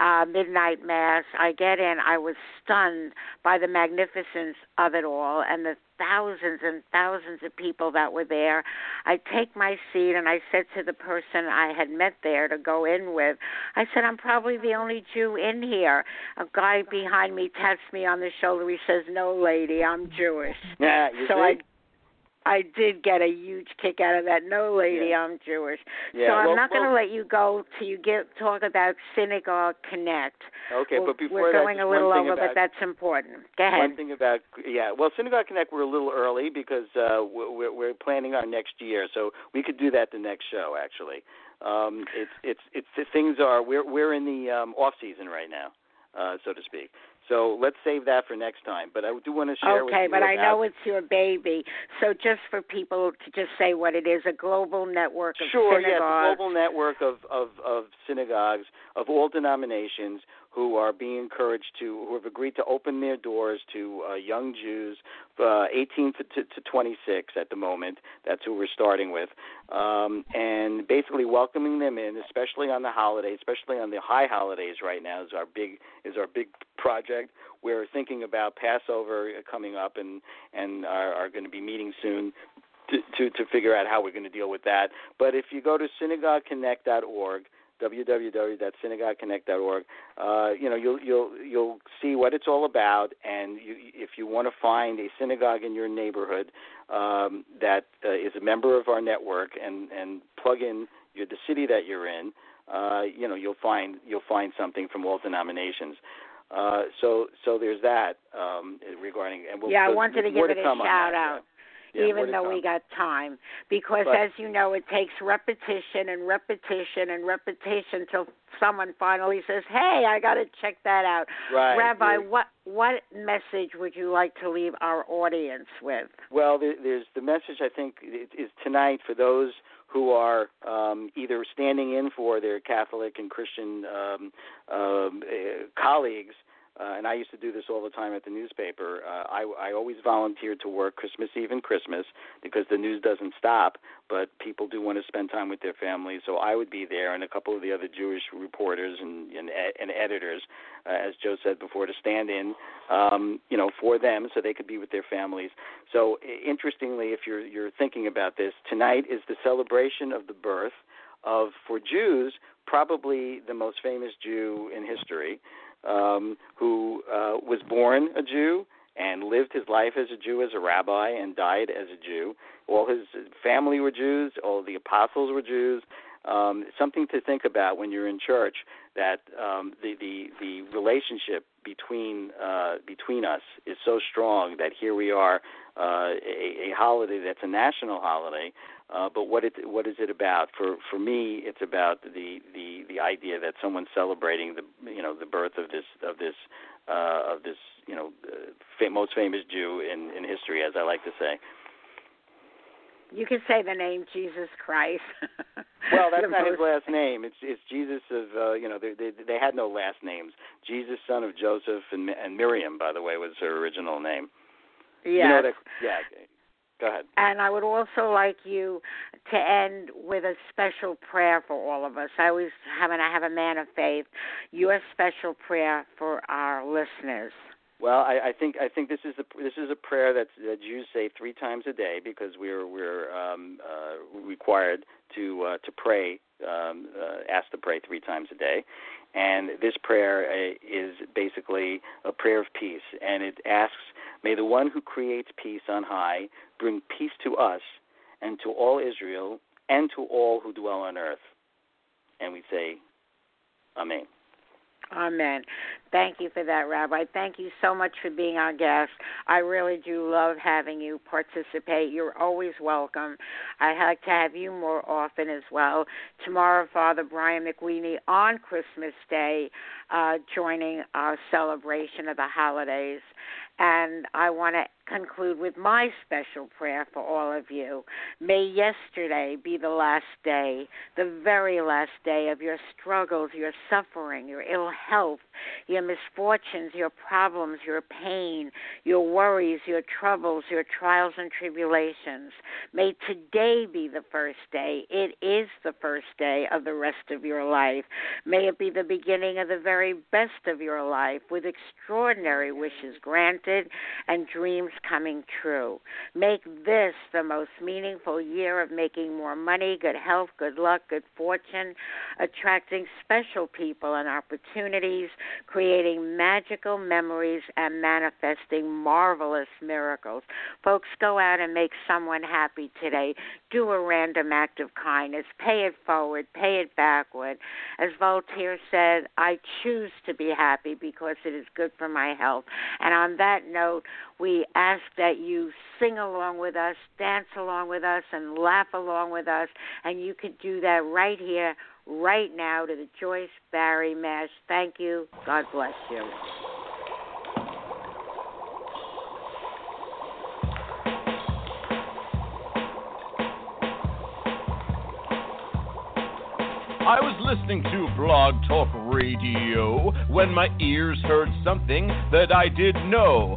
A: uh, midnight mass. I get in. I was stunned by the magnificence of it all and the thousands and thousands of people that were there. I take my seat and I said to the person I had met there to go in with, I said, I'm probably the only Jew in here. A guy behind me taps me on the shoulder. He says, No, lady, I'm Jewish.
D: yeah
A: so
D: see?
A: I I did get a huge kick out of that. No, lady,
D: Yeah.
A: I'm Jewish.
D: yeah,
A: so I'm
D: well,
A: not going to
D: well,
A: let you go till you get talk about Synagogue Connect.
D: okay
A: we're,
D: but before
A: we're going
D: just
A: a little over,
D: about,
A: but that's important. Go ahead.
D: One thing about yeah, well, Synagogue Connect we're a little early because uh, we're, we're planning our next year, so we could do that the next show. Actually, um, it's it's it's the things are we're we're in the um, off season right now, uh, so to speak. So let's save that for next time. But I do want to share.
A: Okay,
D: but
A: I know it's your baby. So just for people to just say what it is, a global network of
D: sure,
A: synagogues.
D: Sure, yes, global network of, of, of synagogues of all denominations who are being encouraged to, who have agreed to open their doors to uh, young Jews, uh, 18 to, to, to 26 at the moment. That's who we're starting with, um, and basically welcoming them in, especially on the holidays, especially on the high holidays. Right now is our big is our big project. We're thinking about Passover coming up, and and are, are going to be meeting soon to, to, to figure out how we're going to deal with that. But if you go to synagogueconnect.org, www.synagogueconnect.org. Uh, you know, you'll you'll you'll see what it's all about, and you, if you want to find a synagogue in your neighborhood um, that uh, is a member of our network, and and plug in your, the city that you're in, uh, you know, you'll find you'll find something from all denominations. Uh, so so there's that um, regarding. And we'll,
A: yeah, I wanted to give it a shout out.
D: Yeah yeah,
A: even though we got time. Because
D: but,
A: as you know, it takes repetition and repetition and repetition till someone finally says, "Hey, I got to check that out."
D: Right.
A: Rabbi, what what message would you like to leave our audience with?
D: Well, there, there's the message I think is tonight for those who are um, either standing in for their Catholic and Christian um, um, uh, colleagues uh, and I used to do this all the time at the newspaper. Uh, I, I always volunteered to work Christmas Eve and Christmas because the news doesn't stop, but people do want to spend time with their families. So I would be there, and a couple of the other Jewish reporters and and, and editors, uh, as Joe said before, to stand in, um, you know, for them so they could be with their families. So interestingly, if you're you're thinking about this, tonight is the celebration of the birth of, for Jews, probably the most famous Jew in history um, who uh, was born a Jew and lived his life as a Jew, as a rabbi, and died as a Jew. All his family were Jews. All the apostles were Jews. Um, something to think about when you're in church that um, the, the the relationship between uh, between us is so strong that here we are uh, a, a holiday that's a national holiday uh, but what it what is it about? For for me, it's about the the the idea that someone's celebrating the you know the birth of this of this uh, of this you know uh, most famous Jew in in history, as I like to say.
A: You can say the name Jesus Christ.
D: well, that's not his last name. It's it's Jesus of uh, you know they, they they had no last names. Jesus, son of Joseph and and Miriam, by the way, was her original name.
A: Yes.
D: You know that, yeah. Go ahead.
A: And I would also like you to end with a special prayer for all of us. I always have, and I have a man of faith. Your special prayer for our listeners.
D: Well, I, I think I think this is a this is a prayer that that Jews say three times a day because we're we're um, uh, required to uh, to pray, um, uh, asked to pray three times a day, and this prayer uh, is basically a prayer of peace, and it asks, "May the one who creates peace on high bring peace to us and to all Israel and to all who dwell on earth." And we say, Amen.
A: Amen. Thank you for that, Rabbi. Thank you so much for being our guest. I really do love having you participate. You're always welcome. I'd like to have you more often as well. Tomorrow, Father Brian McWeeney on Christmas Day, uh, joining our celebration of the holidays. And I want to conclude with my special prayer for all of you. May yesterday be the last day, the very last day of your struggles, your suffering, your ill health, your misfortunes, your problems, your pain, your worries, your troubles, your trials and tribulations. May today be the first day. It is the first day of the rest of your life. May it be the beginning of the very best of your life with extraordinary wishes granted and dreams coming true. Make this the most meaningful year of making more money, good health, good luck, good fortune, attracting special people and opportunities, creating magical memories, and manifesting marvelous miracles. Folks, go out and make someone happy today. Do a random act of kindness. Pay it forward, pay it backward. As Voltaire said, I choose to be happy because it is good for my health. And on that note, we ask that you sing along with us, dance along with us, and laugh along with us. And you can do that right here, right now, to the Joyce Barrie Mash. Thank you. God bless you.
F: I was listening to Blog Talk Radio when my ears heard something that I did know.